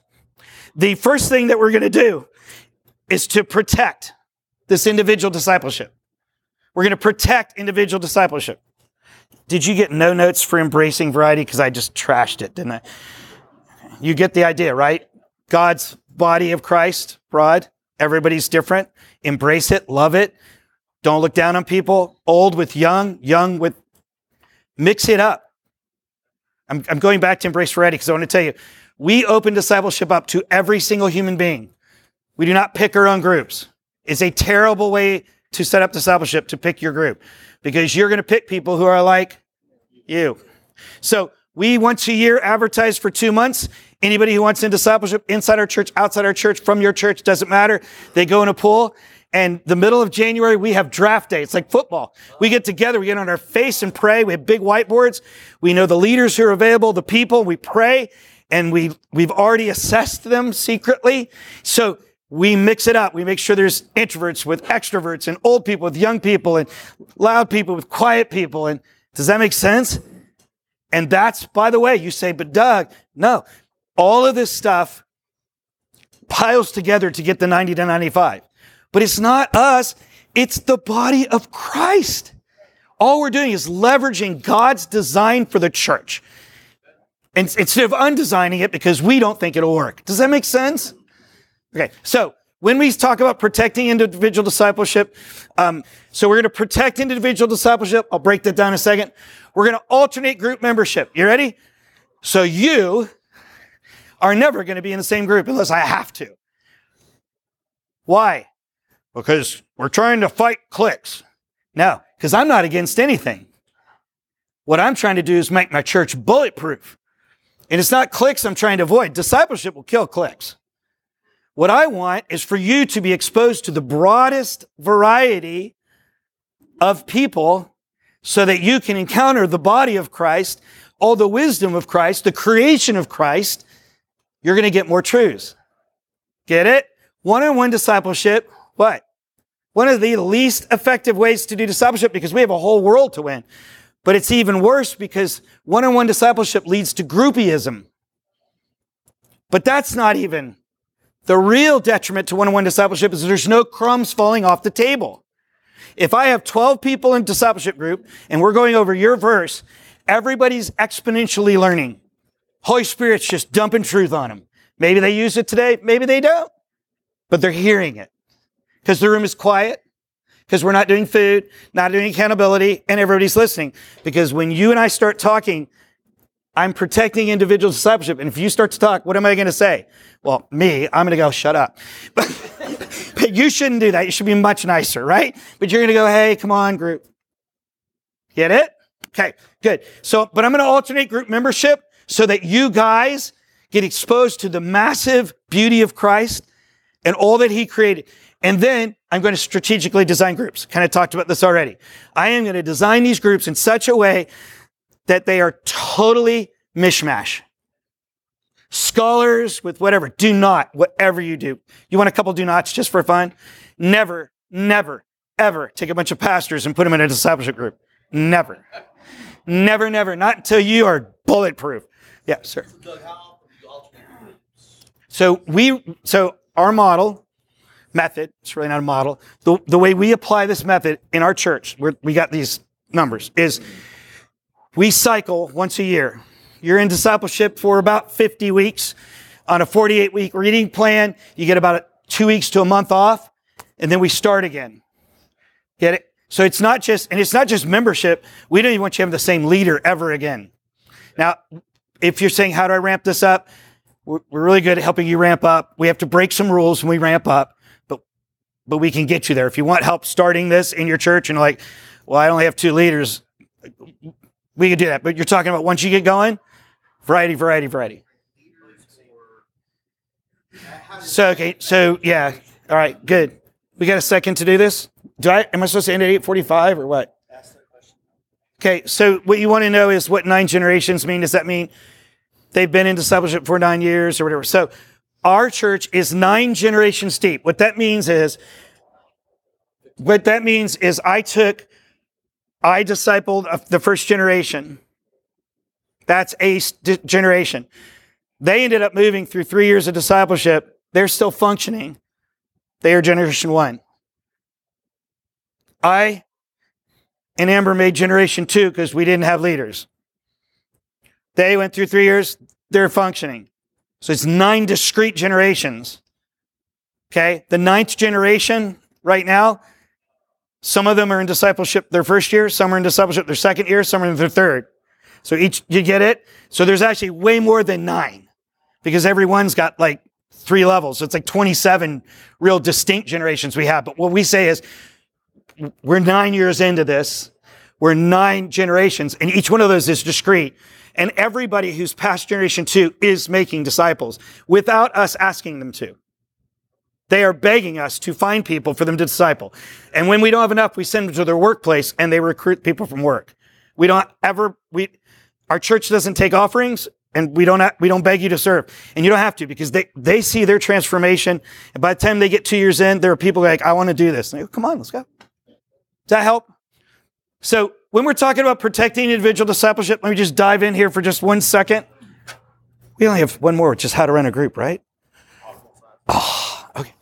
the first thing that we're going to do is to protect this individual discipleship. We're going to protect individual discipleship. Did you get no notes for embracing variety? Because I just trashed it, didn't I? You get the idea, right? God's body of Christ, broad. Everybody's different. Embrace it, love it. Don't look down on people. Old with young, young with. Mix it up. I'm, I'm going back to embrace variety because I want to tell you, we open discipleship up to every single human being. We do not pick our own groups. It's a terrible way to set up discipleship to pick your group because you're going to pick people who are like you. So We once a year advertise for two months. Anybody who wants in discipleship inside our church, outside our church, from your church, doesn't matter. They go in a pool. And the middle of January, we have draft day. It's like football. We get together, we get on our face and pray. We have big whiteboards. We know the leaders who are available, the people. We pray and we, we've already assessed them secretly. So we mix it up. We make sure there's introverts with extroverts and old people with young people and loud people with quiet people. And does that make sense? And that's, by the way, you say, but Doug, no, all of this stuff piles together to get the 90 to 95. But it's not us. It's the body of Christ. All we're doing is leveraging God's design for the church. And instead of undesigning it because we don't think it'll work. Does that make sense? Okay. So when we talk about protecting individual discipleship, um, so we're going to protect individual discipleship. I'll break that down in a second. We're going to alternate group membership. You ready? So you are never going to be in the same group unless I have to. Why? Because we're trying to fight cliques. No, because I'm not against anything. What I'm trying to do is make my church bulletproof. And it's not cliques I'm trying to avoid. Discipleship will kill cliques. What I want is for you to be exposed to the broadest variety of people so that you can encounter the body of Christ, all the wisdom of Christ, the creation of Christ. You're going to get more truths. Get it? One on one discipleship, what? One of the least effective ways to do discipleship because we have a whole world to win. But it's even worse because one on one discipleship leads to groupieism. But that's not even the real detriment to one on one discipleship is there's no crumbs falling off the table. If I have 12 people in discipleship group and we're going over your verse, everybody's exponentially learning. Holy Spirit's just dumping truth on them. Maybe they use it today, maybe they don't, but they're hearing it because the room is quiet, because we're not doing food, not doing accountability, and everybody's listening. Because when you and I start talking, I'm protecting individual discipleship. And if you start to talk, what am I going to say? Well, me, I'm going to go, shut up. But, but you shouldn't do that. You should be much nicer, right? But you're going to go, hey, come on, group. Get it? Okay, good. So, but I'm going to alternate group membership so that you guys get exposed to the massive beauty of Christ and all that he created. And then I'm going to strategically design groups. Kind of talked about this already. I am going to design these groups in such a way that they are totally mishmash. Scholars with whatever, do not, whatever you do. You want a couple do nots just for fun? Never, never, ever take a bunch of pastors and put them in a discipleship group. Never. Never, never. Not until you are bulletproof. Yeah, sir. Doug, how often do you alternate groups? So we, so our model, method, it's really not a model. The, the way we apply this method in our church, we got these numbers, is we cycle once a year. You're in discipleship for about 50 weeks. On a 48 week reading plan, you get about two weeks to a month off, and then we start again. Get it? So it's not just, and it's not just membership. We don't even want you to have the same leader ever again. Now, if you're saying, how do I ramp this up? We're really good at helping you ramp up. We have to break some rules when we ramp up, but, we can get you there. If you want help starting this in your church and like, well, I only have two leaders, we can do that. But you're talking about once you get going, variety, variety, variety. So, okay. So yeah. All right. Good. We got a second to do this. Do I, am I supposed to end at 845 or what? Okay. So what you want to know is what nine generations mean. Does that mean they've been in discipleship for nine years or whatever? So our church is nine generations deep. What that means is, what that means is I took, I discipled the first generation. That's a generation. They ended up moving through three years of discipleship. They're still functioning. They are generation one. I and Amber made generation two because we didn't have leaders. They went through three years, they're functioning. So it's nine discrete generations. Okay. The ninth generation right now, some of them are in discipleship their first year, some are in discipleship their second year, some are in their third. So each, you get it? So there's actually way more than nine because everyone's got like three levels. So it's like 27 real distinct generations we have. But what we say is we're nine years into this. We're nine generations and each one of those is discrete. And everybody who's past generation two is making disciples without us asking them to. They are begging us to find people for them to disciple. And when we don't have enough, we send them to their workplace and they recruit people from work. We don't ever, we, our church doesn't take offerings and we don't, ha- we don't beg you to serve. And you don't have to because they, they see their transformation. And by the time they get two years in, there are people like, I want to do this. And they go, come on, let's go. Does that help? So when we're talking about protecting individual discipleship, let me just dive in here for just one second. We only have one more, which is how to run a group, right? Oh, okay.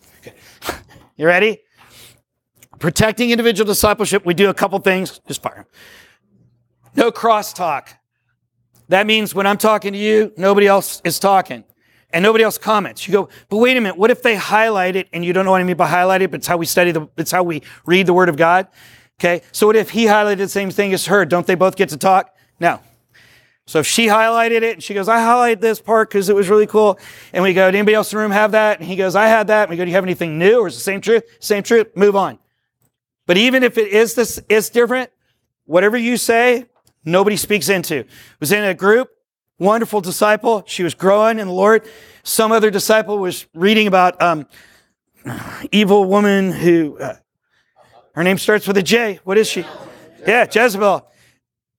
You ready? Protecting individual discipleship, we do a couple things. Just fire. No crosstalk. That means when I'm talking to you, nobody else is talking and nobody else comments. You go, but wait a minute, what if they highlight it and you don't know what I mean by highlight it, but it's how we study the, it's how we read the word of God. Okay. So what if he highlighted the same thing as her? Don't they both get to talk? No. So if she highlighted it and she goes, I highlighted this part because it was really cool. And we go, did anybody else in the room have that? And he goes, I had that. And we go, do you have anything new or is the same truth? Same truth. Move on. But even if it is this, it's different. Whatever you say, nobody speaks into. Was in a group, wonderful disciple. She was growing in the Lord. Some other disciple was reading about um, evil woman who uh, her name starts with a J. What is she? Yeah, Jezebel.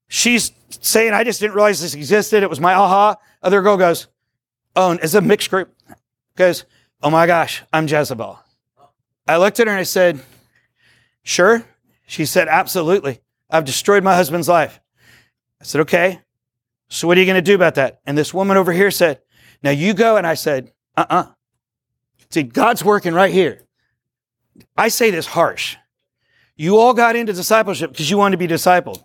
She's saying, I just didn't realize this existed. It was my aha. Other girl goes, Oh, and it's a mixed group. Goes, Oh my gosh, I'm Jezebel. I looked at her and I said, Sure. She said, Absolutely. I've destroyed my husband's life. I said, Okay. So what are you going to do about that? And this woman over here said, Now you go. And I said, Uh uh See, God's working right here. I say this harsh. You all got into discipleship because you wanted to be discipled.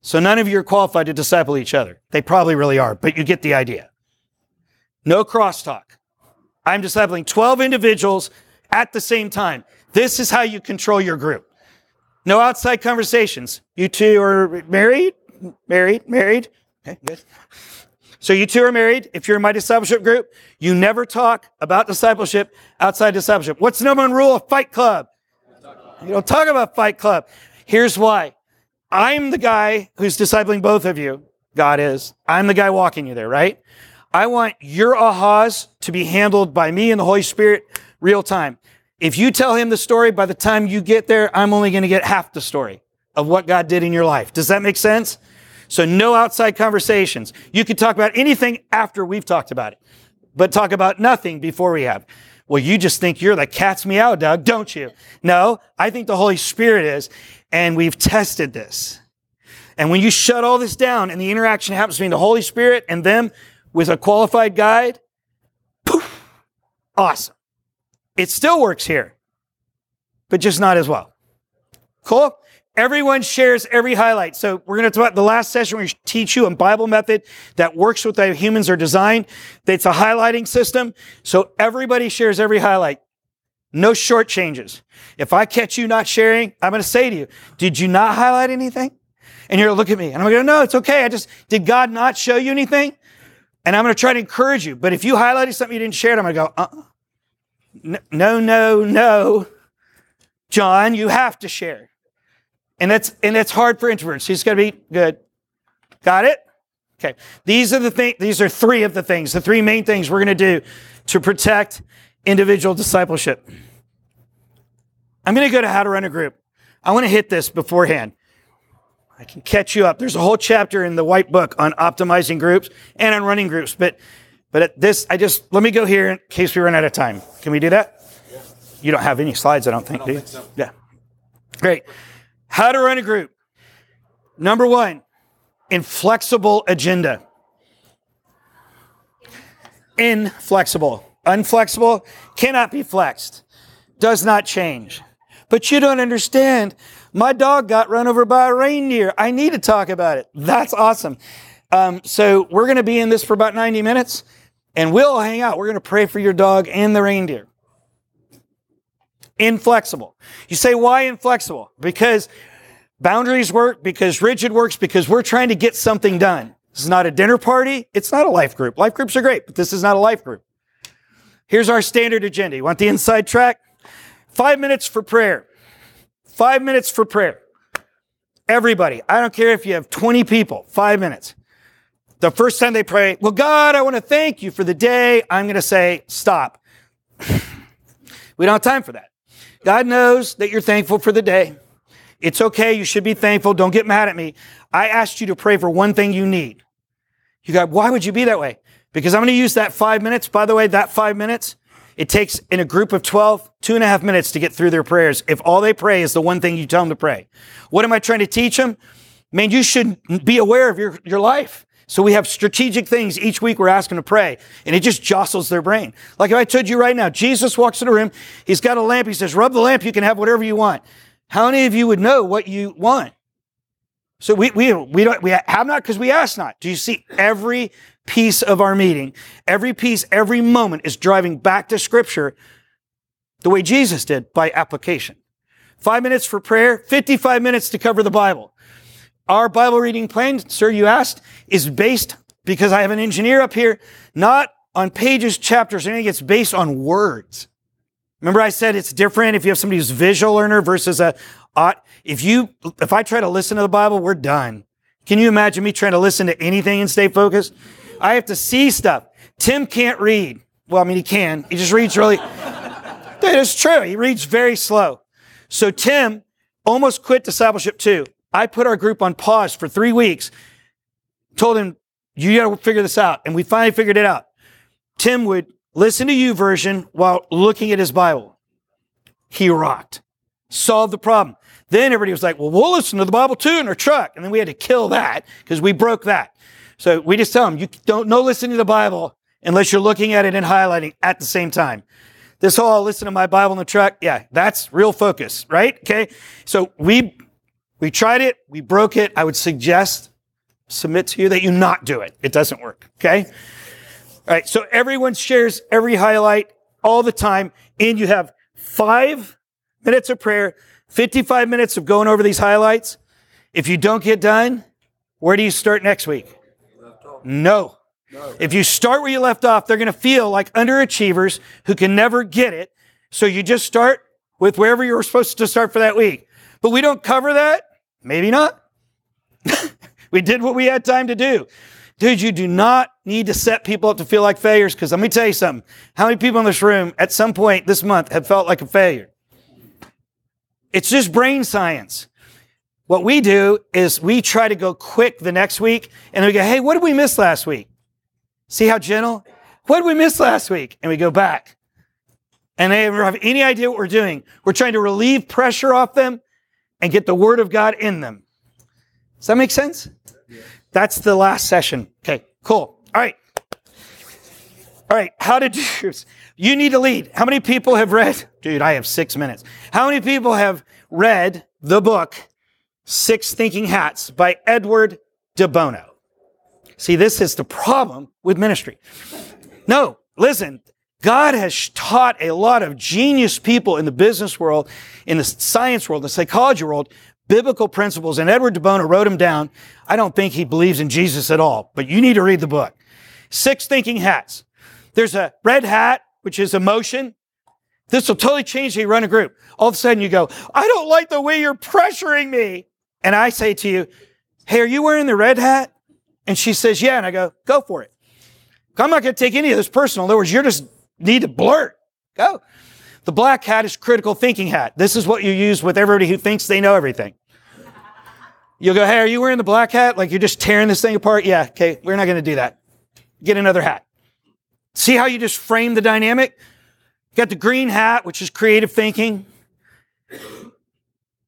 So none of you are qualified to disciple each other. They probably really are, but you get the idea. No crosstalk. I'm discipling 12 individuals at the same time. This is how you control your group. No outside conversations. You two are married? Married? Married? Okay, good. So you two are married. If you're in my discipleship group, you never talk about discipleship outside discipleship. What's the number one rule of Fight Club? You don't talk about Fight Club. Here's why. I'm the guy who's discipling both of you. God is. I'm the guy walking you there, right? I want your ahas to be handled by me and the Holy Spirit real time. If you tell him the story, by the time you get there, I'm only going to get half the story of what God did in your life. Does that make sense? So no outside conversations. You can talk about anything after we've talked about it, but talk about nothing before we have. Well, you just think you're the cat's meow, Doug, don't you? No, I think the Holy Spirit is, and we've tested this. And when you shut all this down and the interaction happens between the Holy Spirit and them with a qualified guide, poof, awesome. It still works here, but just not as well. Cool? Everyone shares every highlight. So we're going to talk about the last session. We teach you a Bible method that works with how humans are designed. It's a highlighting system. So everybody shares every highlight. No short changes. If I catch you not sharing, I'm going to say to you, did you not highlight anything? And you're going to look at me and I'm going to go, no, it's okay. I just, did God not show you anything? And I'm going to try to encourage you. But if you highlighted something you didn't share, I'm going to go, uh-uh. no, no, no. John, you have to share. And that's and that's hard for introverts. He's got to be good. Got it? Okay. These are the things. These are three of the things. The three main things we're going to do to protect individual discipleship. I'm going to go to how to run a group. I want to hit this beforehand. I can catch you up. There's a whole chapter in the white book on optimizing groups and on running groups. But but at this, I just let me go here in case we run out of time. Can we do that? Yeah. You don't have any slides, I don't think, I don't do? Think so. Yeah. Great. How to run a group. Number one, inflexible agenda. Inflexible. Unflexible cannot be flexed, does not change. But you don't understand. My dog got run over by a reindeer. I need to talk about it. That's awesome. Um, so we're going to be in this for about 90 minutes and we'll hang out. We're going to pray for your dog and the reindeer inflexible. You say, why inflexible? Because boundaries work, because rigid works, because we're trying to get something done. This is not a dinner party. It's not a life group. Life groups are great, but this is not a life group. Here's our standard agenda. You want the inside track? Five minutes for prayer. Five minutes for prayer. Everybody. I don't care if you have 20 people. Five minutes. The first time they pray, well, God, I want to thank you for the day, I'm going to say, stop. we don't have time for that. God knows that you're thankful for the day. It's okay. You should be thankful. Don't get mad at me. I asked you to pray for one thing you need. You got, why would you be that way? Because I'm going to use that five minutes. By the way, that five minutes, it takes in a group of 12, two and a half minutes to get through their prayers. If all they pray is the one thing you tell them to pray. What am I trying to teach them? Man, you should be aware of your, your life. So we have strategic things each week we're asking to pray, and it just jostles their brain. Like if I told you right now, Jesus walks in a room, he's got a lamp, he says, rub the lamp, you can have whatever you want. How many of you would know what you want? So we, we, we don't, we have not because we ask not. Do you see every piece of our meeting, every piece, every moment is driving back to scripture the way Jesus did by application. Five minutes for prayer, 55 minutes to cover the Bible. Our Bible reading plan, sir, you asked, is based because I have an engineer up here, not on pages, chapters, anything. It's based on words. Remember I said it's different if you have somebody who's visual learner versus a, uh, if you, if I try to listen to the Bible, we're done. Can you imagine me trying to listen to anything and stay focused? I have to see stuff. Tim can't read. Well, I mean, he can. He just reads really. That is true. He reads very slow. So Tim almost quit discipleship too. I put our group on pause for three weeks, told him, you got to figure this out. And we finally figured it out. Tim would listen to YouVersion while looking at his Bible. He rocked, solved the problem. Then everybody was like, well, we'll listen to the Bible too in our truck. And then we had to kill that because we broke that. So we just tell them, you don't no listen to the Bible unless you're looking at it and highlighting at the same time. This whole listen to my Bible in the truck, yeah, that's real focus, right? Okay. So we we tried it, we broke it. I would suggest submit to you that you not do it. It doesn't work. Okay. All right. So everyone shares every highlight all the time, and you have five minutes of prayer, 55 minutes of going over these highlights. If you don't get done, where do you start next week? No. no. If you start where you left off, they're going to feel like underachievers who can never get it. So you just start with wherever you were supposed to start for that week. But we don't cover that. Maybe not. we did what we had time to do. Dude, you do not need to set people up to feel like failures because let me tell you something. How many people in this room at some point this month have felt like a failure? It's just brain science. What we do is we try to go quick the next week and we go, hey, what did we miss last week? See how gentle? What did we miss last week? And we go back. And they have any idea what we're doing. We're trying to relieve pressure off them and get the word of God in them. Does that make sense? That's the last session. Okay, cool. All right. All right, how to do You need to lead. How many people have read? Dude, I have six minutes. How many people have read the book Six Thinking Hats by Edward de Bono? See, this is the problem with ministry. No, listen, God has taught a lot of genius people in the business world, in the science world, the psychology world, biblical principles, and Edward de Bono wrote them down. I don't think he believes in Jesus at all, but you need to read the book. Six thinking hats. There's a red hat, which is emotion. This will totally change how you run a group. All of a sudden you go, I don't like the way you're pressuring me. And I say to you, Hey, are you wearing the red hat? And she says, Yeah. And I go, Go for it. I'm not going to take any of this personal. In other words, you're just need to blurt. Go. The black hat is critical thinking hat. This is what you use with everybody who thinks they know everything. You'll go, hey, are you wearing the black hat? Like you're just tearing this thing apart? Yeah, okay, we're not going to do that. Get another hat. See how you just frame the dynamic? You got the green hat, which is creative thinking.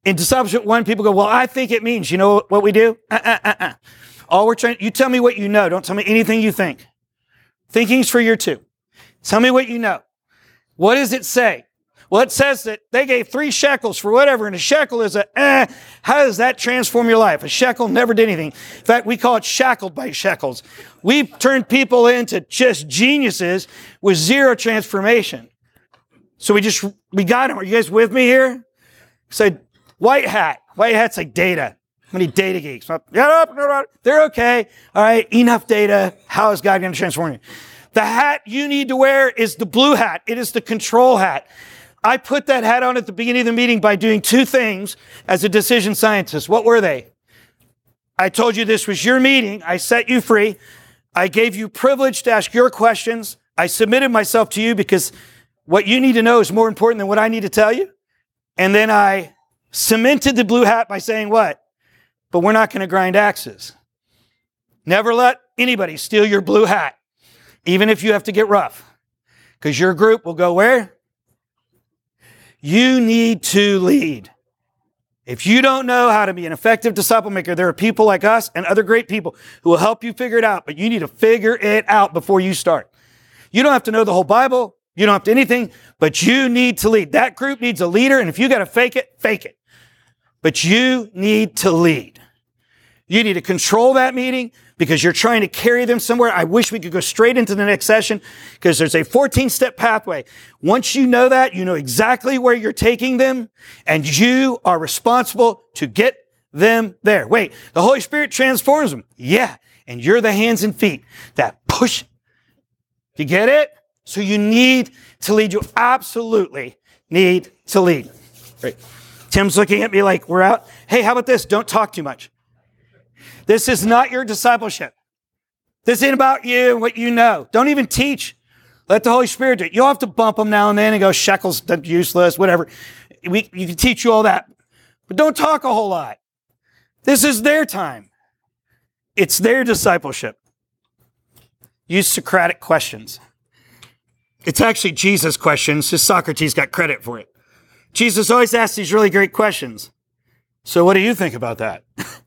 In discipleship one, people go, well, I think it means, you know what we do? Uh, uh, uh, All we're trying, you tell me what you know. Don't tell me anything you think. Thinking's for your two. Tell me what you know. What does it say? Well, it says that they gave three shekels for whatever, and a shekel is a, eh, how does that transform your life? A shekel never did anything. In fact, we call it shackled by shekels. We've turned people into just geniuses with zero transformation. So we just, we got them. Are you guys with me here? Said, white hat. White hat's like data. How many data geeks? They're okay. All right, enough data. How is God going to transform you? The hat you need to wear is the blue hat. It is the control hat. I put that hat on at the beginning of the meeting by doing two things as a decision scientist. What were they? I told you this was your meeting. I set you free. I gave you privilege to ask your questions. I submitted myself to you because what you need to know is more important than what I need to tell you. And then I cemented the blue hat by saying what? But we're not going to grind axes. Never let anybody steal your blue hat, even if you have to get rough, because your group will go where? You need to lead. If you don't know how to be an effective disciple maker, there are people like us and other great people who will help you figure it out, but you need to figure it out before you start. You don't have to know the whole Bible. You don't have to anything, but you need to lead. That group needs a leader, and if you got to fake it, fake it. But you need to lead. You need to control that meeting because you're trying to carry them somewhere. I wish we could go straight into the next session because there's a 14 step pathway. Once you know that, you know exactly where you're taking them and you are responsible to get them there. Wait, the Holy Spirit transforms them. Yeah. And you're the hands and feet that push. You get it? So you need to lead. You absolutely need to lead. Great. Tim's looking at me like, we're out. Hey, how about this? Don't talk too much. This is not your discipleship. This ain't about you and what you know. Don't even teach. Let the Holy Spirit do it. You'll have to bump them now and then and go, shekels, useless, whatever. We, you can teach you all that. But don't talk a whole lot. This is their time. It's their discipleship. Use Socratic questions. It's actually Jesus' questions, just Socrates got credit for it. Jesus always asks these really great questions. So, what do you think about that?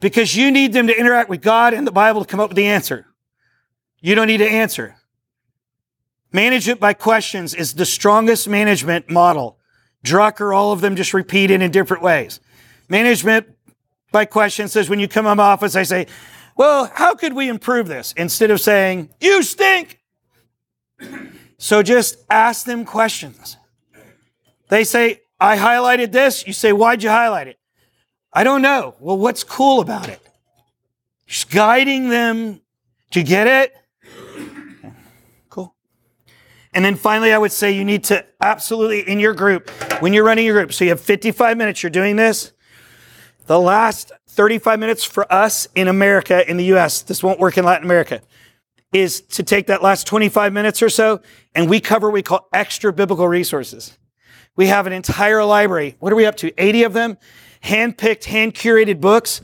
because you need them to interact with God and the Bible to come up with the answer. You don't need to answer. Management by questions is the strongest management model. Drucker, all of them just repeat it in different ways. Management by questions says when you come in my office, I say, well, how could we improve this? Instead of saying, you stink. So just ask them questions. They say, I highlighted this. You say, why'd you highlight it? I don't know. Well, what's cool about it? Just guiding them to get it. Cool. And then finally, I would say you need to absolutely, in your group, when you're running your group, so you have 55 minutes, you're doing this. The last 35 minutes for us in America, in the US, this won't work in Latin America, is to take that last 25 minutes or so and we cover what we call extra biblical resources. We have an entire library. What are we up to? 80 of them? Hand-picked, hand-curated books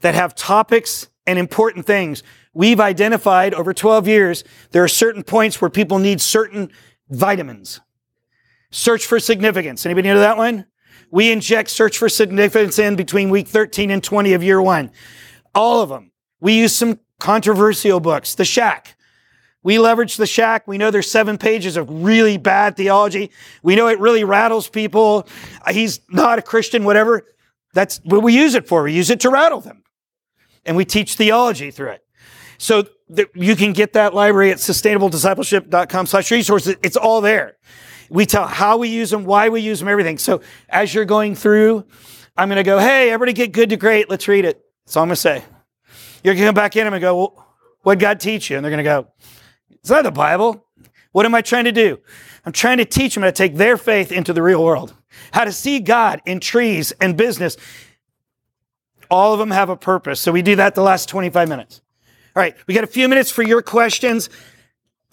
that have topics and important things. We've identified over 12 years, there are certain points where people need certain vitamins. Search for significance. Anybody know that one? We inject search for significance in between week 13 and 20 of year one. All of them. We use some controversial books. The Shack. We leverage the Shack. We know there's seven pages of really bad theology. We know it really rattles people. He's not a Christian, whatever. That's what we use it for. We use it to rattle them. And we teach theology through it. So th- you can get that library at sustainablediscipleship.com slash resources. It's all there. We tell how we use them, why we use them, everything. So as you're going through, I'm going to go, hey, everybody get good to great. Let's read it. That's all I'm going to say. You're going to come back in and go, well, what God teach you? And they're going to go, it's not the Bible. What am I trying to do? I'm trying to teach them how to take their faith into the real world, how to see God in trees and business. All of them have a purpose. So we do that the last 25 minutes. All right, we got a few minutes for your questions.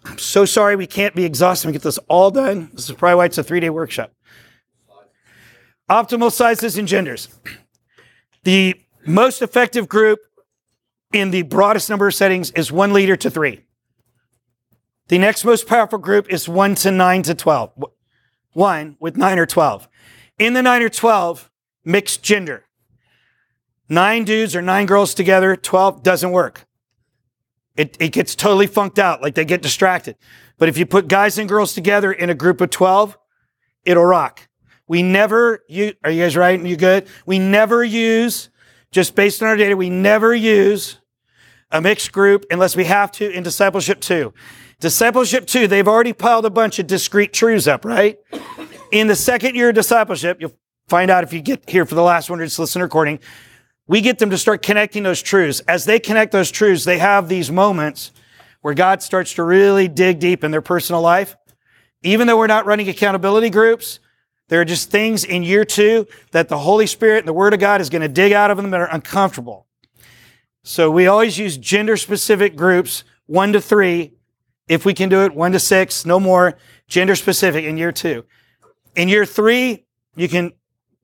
I'm so sorry we can't be exhausted and get this all done. This is probably why it's a three day workshop. Optimal sizes and genders. The most effective group in the broadest number of settings is one leader to three. The next most powerful group is one to nine to 12. One with nine or 12. In the nine or 12, mixed gender. Nine dudes or nine girls together, 12 doesn't work. It, it gets totally funked out, like they get distracted. But if you put guys and girls together in a group of 12, it'll rock. We never use, are you guys right? You good? We never use, just based on our data, we never use a mixed group unless we have to in discipleship two. Discipleship two, they've already piled a bunch of discrete truths up, right? In the second year of discipleship, you'll find out if you get here for the last one or just listen recording. We get them to start connecting those truths. As they connect those truths, they have these moments where God starts to really dig deep in their personal life. Even though we're not running accountability groups, there are just things in year two that the Holy Spirit and the Word of God is going to dig out of them that are uncomfortable. So we always use gender specific groups, one to three. If we can do it, one to six, no more gender specific in year two. In year three, you can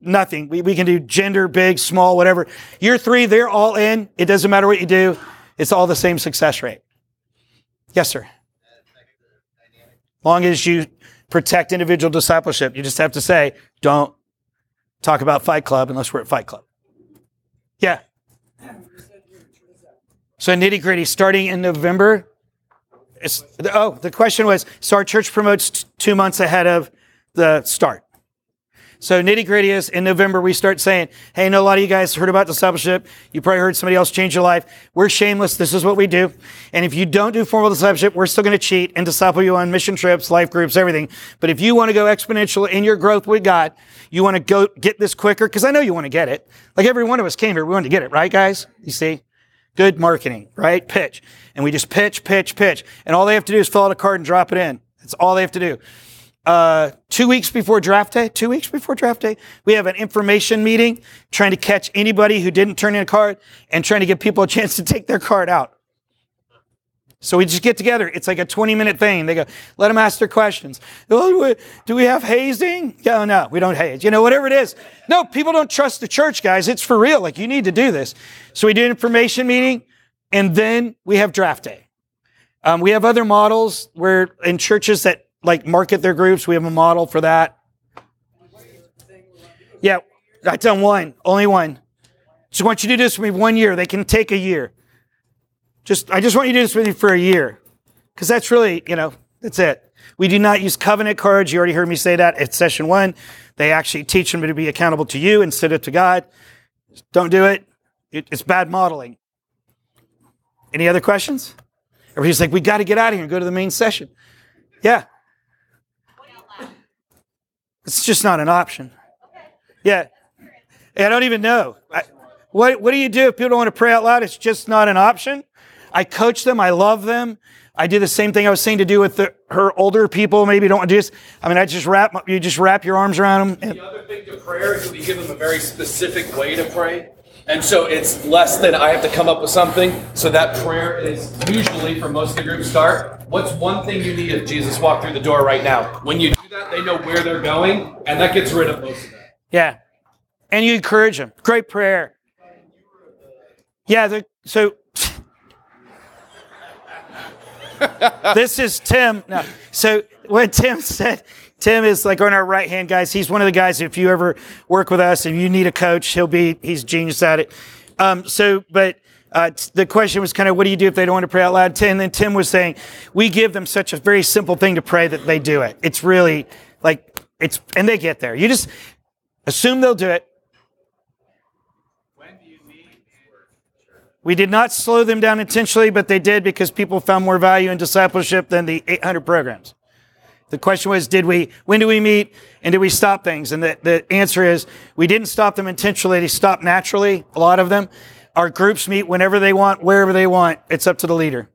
nothing. We, we can do gender, big, small, whatever. Year three, they're all in. It doesn't matter what you do. It's all the same success rate. Yes, sir. Long as you protect individual discipleship, you just have to say, don't talk about Fight Club unless we're at Fight Club. Yeah. So nitty gritty, starting in November. Oh, the question was, so our church promotes t- two months ahead of the start. So nitty gritty is in November, we start saying, Hey, I know a lot of you guys heard about discipleship. You probably heard somebody else change your life. We're shameless. This is what we do. And if you don't do formal discipleship, we're still going to cheat and disciple you on mission trips, life groups, everything. But if you want to go exponential in your growth with God, you want to go get this quicker. Cause I know you want to get it. Like every one of us came here. We wanted to get it, right, guys? You see? Good marketing, right? Pitch. And we just pitch, pitch, pitch. And all they have to do is fill out a card and drop it in. That's all they have to do uh, two weeks before draft day, two weeks before draft day, we have an information meeting trying to catch anybody who didn't turn in a card and trying to give people a chance to take their card out. So we just get together. It's like a 20 minute thing. They go, let them ask their questions. Oh, do we have hazing? Yeah, no, we don't haze. You know, whatever it is. No, people don't trust the church, guys. It's for real. Like you need to do this. So we do an information meeting and then we have draft day. Um, we have other models where in churches that like market their groups. We have a model for that. Yeah, I've done one, only one. Just want you to do this for me one year. They can take a year. Just, I just want you to do this with me for a year. Because that's really, you know, that's it. We do not use covenant cards. You already heard me say that at session one. They actually teach them to be accountable to you instead of to God. Don't do it. It's bad modeling. Any other questions? Everybody's like, we got to get out of here and go to the main session. Yeah. It's just not an option. Yeah. I don't even know. I, what, what do you do if people don't want to pray out loud? It's just not an option. I coach them. I love them. I do the same thing I was saying to do with the, her older people. Maybe don't want to do this. I mean, I just wrap, you just wrap your arms around them. The other thing to prayer is we give them a very specific way to pray. And so it's less than I have to come up with something. So that prayer is usually for most of the group start. What's one thing you need if Jesus walked through the door right now? When you do that, they know where they're going, and that gets rid of most of that. Yeah. And you encourage them. Great prayer. Yeah, so this is Tim. No. So what Tim said, Tim is like on our right hand guys. He's one of the guys. If you ever work with us and you need a coach, he'll be. He's genius at it. Um, so, but uh, the question was kind of, what do you do if they don't want to pray out loud? And then Tim was saying, we give them such a very simple thing to pray that they do it. It's really like it's, and they get there. You just assume they'll do it. We did not slow them down intentionally, but they did because people found more value in discipleship than the 800 programs. The question was, did we, when do we meet and did we stop things? And the, the answer is, we didn't stop them intentionally. They stopped naturally, a lot of them. Our groups meet whenever they want, wherever they want. It's up to the leader.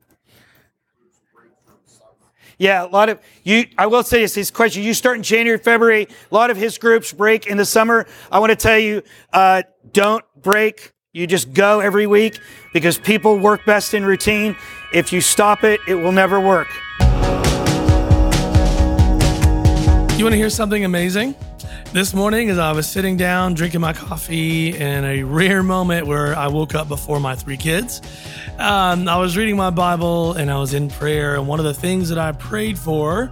Yeah, a lot of you. I will say this: his question. You start in January, February. A lot of his groups break in the summer. I want to tell you, uh, don't break. You just go every week because people work best in routine. If you stop it, it will never work. You want to hear something amazing? This morning, as I was sitting down drinking my coffee in a rare moment where I woke up before my three kids, um, I was reading my Bible and I was in prayer. And one of the things that I prayed for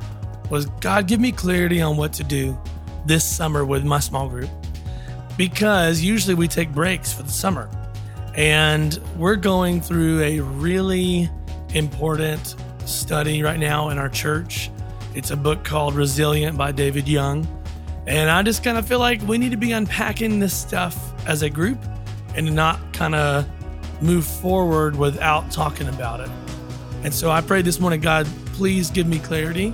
was God, give me clarity on what to do this summer with my small group. Because usually we take breaks for the summer. And we're going through a really important study right now in our church it's a book called Resilient by David Young. And I just kind of feel like we need to be unpacking this stuff as a group and not kind of move forward without talking about it. And so I prayed this morning, God, please give me clarity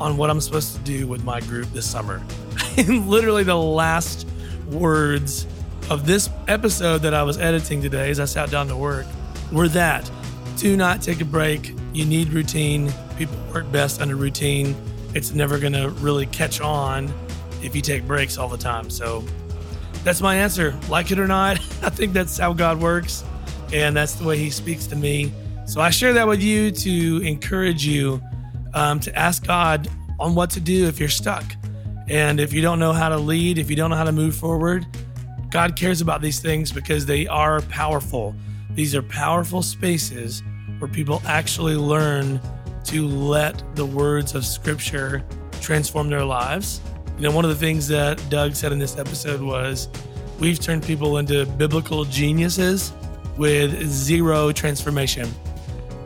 on what I'm supposed to do with my group this summer. literally the last words of this episode that I was editing today as I sat down to work were that do not take a break. You need routine people work best under routine. It's never going to really catch on if you take breaks all the time. So that's my answer. Like it or not, I think that's how God works. and that's the way He speaks to me. So I share that with you to encourage you um, to ask God on what to do if you're stuck. And if you don't know how to lead, if you don't know how to move forward, God cares about these things because they are powerful. These are powerful spaces where people actually learn to let the words of Scripture transform their lives. You know, one of the things that Doug said in this episode was we've turned people into biblical geniuses with zero transformation.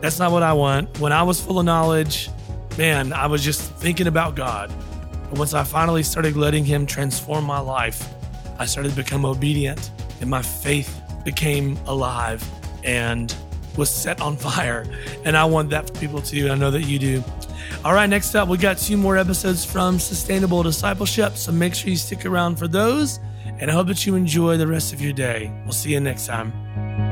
That's not what I want. When I was full of knowledge, man, I was just thinking about God. But once I finally started letting Him transform my life, I started to become obedient and my faith became alive and was set on fire. And I want that for people too. I know that you do. All right, next up, we got two more episodes from Sustainable Discipleship. So make sure you stick around for those. And I hope that you enjoy the rest of your day. We'll see you next time.